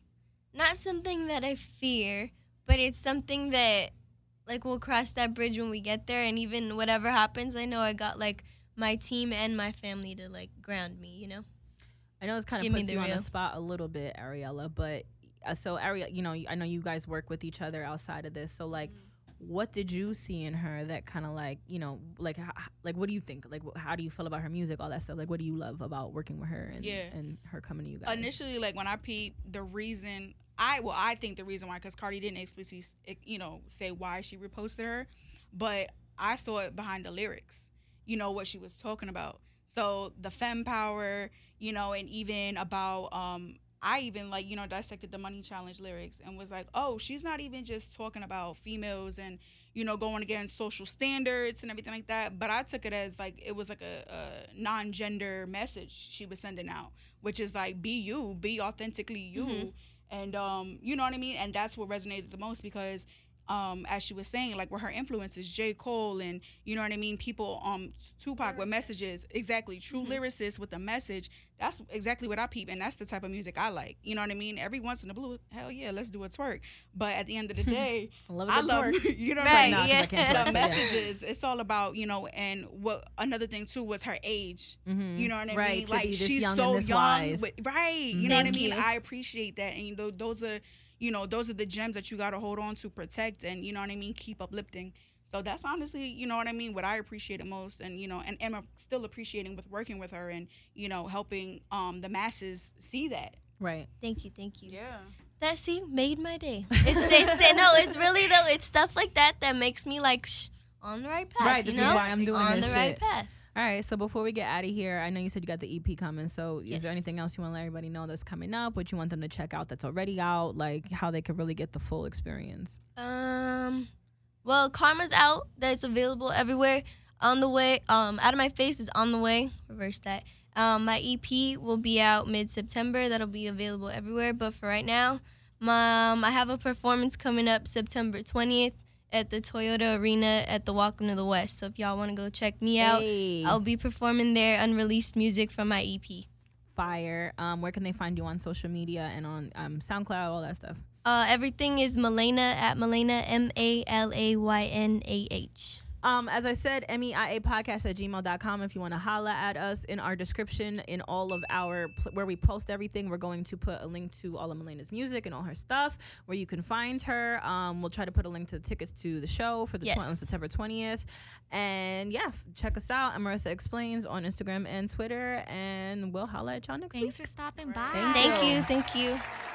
[SPEAKER 9] Not something that I fear, but it's something that like we'll cross that bridge when we get there and even whatever happens, I know I got like my team and my family to like ground me, you know?
[SPEAKER 5] I know it's kind of
[SPEAKER 9] Give me
[SPEAKER 5] puts
[SPEAKER 9] the
[SPEAKER 5] you on the spot a little bit, Ariella, but uh, so Ari, you know, I know you guys work with each other outside of this. So like, what did you see in her that kind of like, you know, like, h- h- like what do you think? Like, wh- how do you feel about her music, all that stuff? Like, what do you love about working with her and
[SPEAKER 6] Yeah.
[SPEAKER 5] and her coming to you guys?
[SPEAKER 6] initially like when I peeped the reason I well I think the reason why because Cardi didn't explicitly you know say why she reposted her, but I saw it behind the lyrics. You know what she was talking about. So the femme power, you know, and even about um I even like you know dissected the money challenge lyrics and was like, oh, she's not even just talking about females and you know going against social standards and everything like that. But I took it as like it was like a, a non-gender message she was sending out, which is like be you, be authentically you,
[SPEAKER 9] Mhm.
[SPEAKER 6] And um, you know what I mean. And that's what resonated the most because. Um, as she was saying, like where her influences, J. Cole and you know what I mean, people, um, Tupac with messages, exactly, true
[SPEAKER 9] Mm-hmm.
[SPEAKER 6] lyricists with a message. That's exactly what I peep, and that's the type of music I like. You know what I mean? Every once in a blue, hell yeah, let's do a twerk. But at the end of the day,
[SPEAKER 5] I love a
[SPEAKER 6] I
[SPEAKER 5] good
[SPEAKER 6] love,
[SPEAKER 5] twerk.
[SPEAKER 6] you know,
[SPEAKER 9] Right,
[SPEAKER 6] what I mean?
[SPEAKER 5] Nah, 'cause I can't twerk,
[SPEAKER 6] the
[SPEAKER 5] but
[SPEAKER 6] messages. It's all about you know, and what another thing too was her age.
[SPEAKER 5] Mhm.
[SPEAKER 6] You know what I
[SPEAKER 5] Right,
[SPEAKER 6] mean? like she's
[SPEAKER 5] young
[SPEAKER 6] so young, but right. You know what I mean?
[SPEAKER 9] you.
[SPEAKER 6] I appreciate that, and you know, those are you know, those are the gems that you got to hold on to, protect, and you know what I mean, keep uplifting. So that's honestly, you know what I mean, what I appreciate the most, and you know, and am still appreciating with working with her and you know helping um the masses see that.
[SPEAKER 5] right.
[SPEAKER 9] Thank you, thank you.
[SPEAKER 6] Yeah.
[SPEAKER 9] That see made my day. It's it's no, it's really though. It's stuff like that that makes me like shh, on the right path.
[SPEAKER 5] Right,
[SPEAKER 9] you
[SPEAKER 5] this is
[SPEAKER 9] know?
[SPEAKER 5] why I'm doing
[SPEAKER 9] on
[SPEAKER 5] this
[SPEAKER 9] the right
[SPEAKER 5] shit.
[SPEAKER 9] path.
[SPEAKER 5] All right, so before we get out of here, I know you said you got the EP coming. So, is there anything else you want to let everybody know that's coming up? What you want them to check out that's already out? Like how they could really get the full experience?
[SPEAKER 9] Um, well, Karma's out. That's available everywhere. On the way. Um, out of my face is on the way. Reverse that. Um, my EP will be out mid September. That'll be available everywhere. But for right now, my, um, I have a performance coming up September twentieth at the Toyota Arena at the Welcome to the West. So if y'all want to go check me out,
[SPEAKER 5] Hey.
[SPEAKER 9] I'll be performing there unreleased music from my EP.
[SPEAKER 5] Fire. Um, where can they find you on social media and on um, SoundCloud, all that stuff?
[SPEAKER 9] Uh, everything is Malaynah at Malaynah M A L A Y N A H.
[SPEAKER 5] Um, as I said, MEIA podcast at gmail.com. If you want to holla at us in our description, in all of our, pl- where we post everything, we're going to put a link to all of Malaynah's music and all her stuff where you can find her. Um, we'll try to put a link to the tickets to the show for the
[SPEAKER 9] Yes.
[SPEAKER 5] tw- on September 20th. And yeah, f- check us out. And Marissa Explains on Instagram and Twitter. And we'll holla at y'all next
[SPEAKER 1] Thanks
[SPEAKER 5] week.
[SPEAKER 1] for stopping by.
[SPEAKER 5] Thank
[SPEAKER 9] Thank
[SPEAKER 5] you.
[SPEAKER 9] you. Thank you.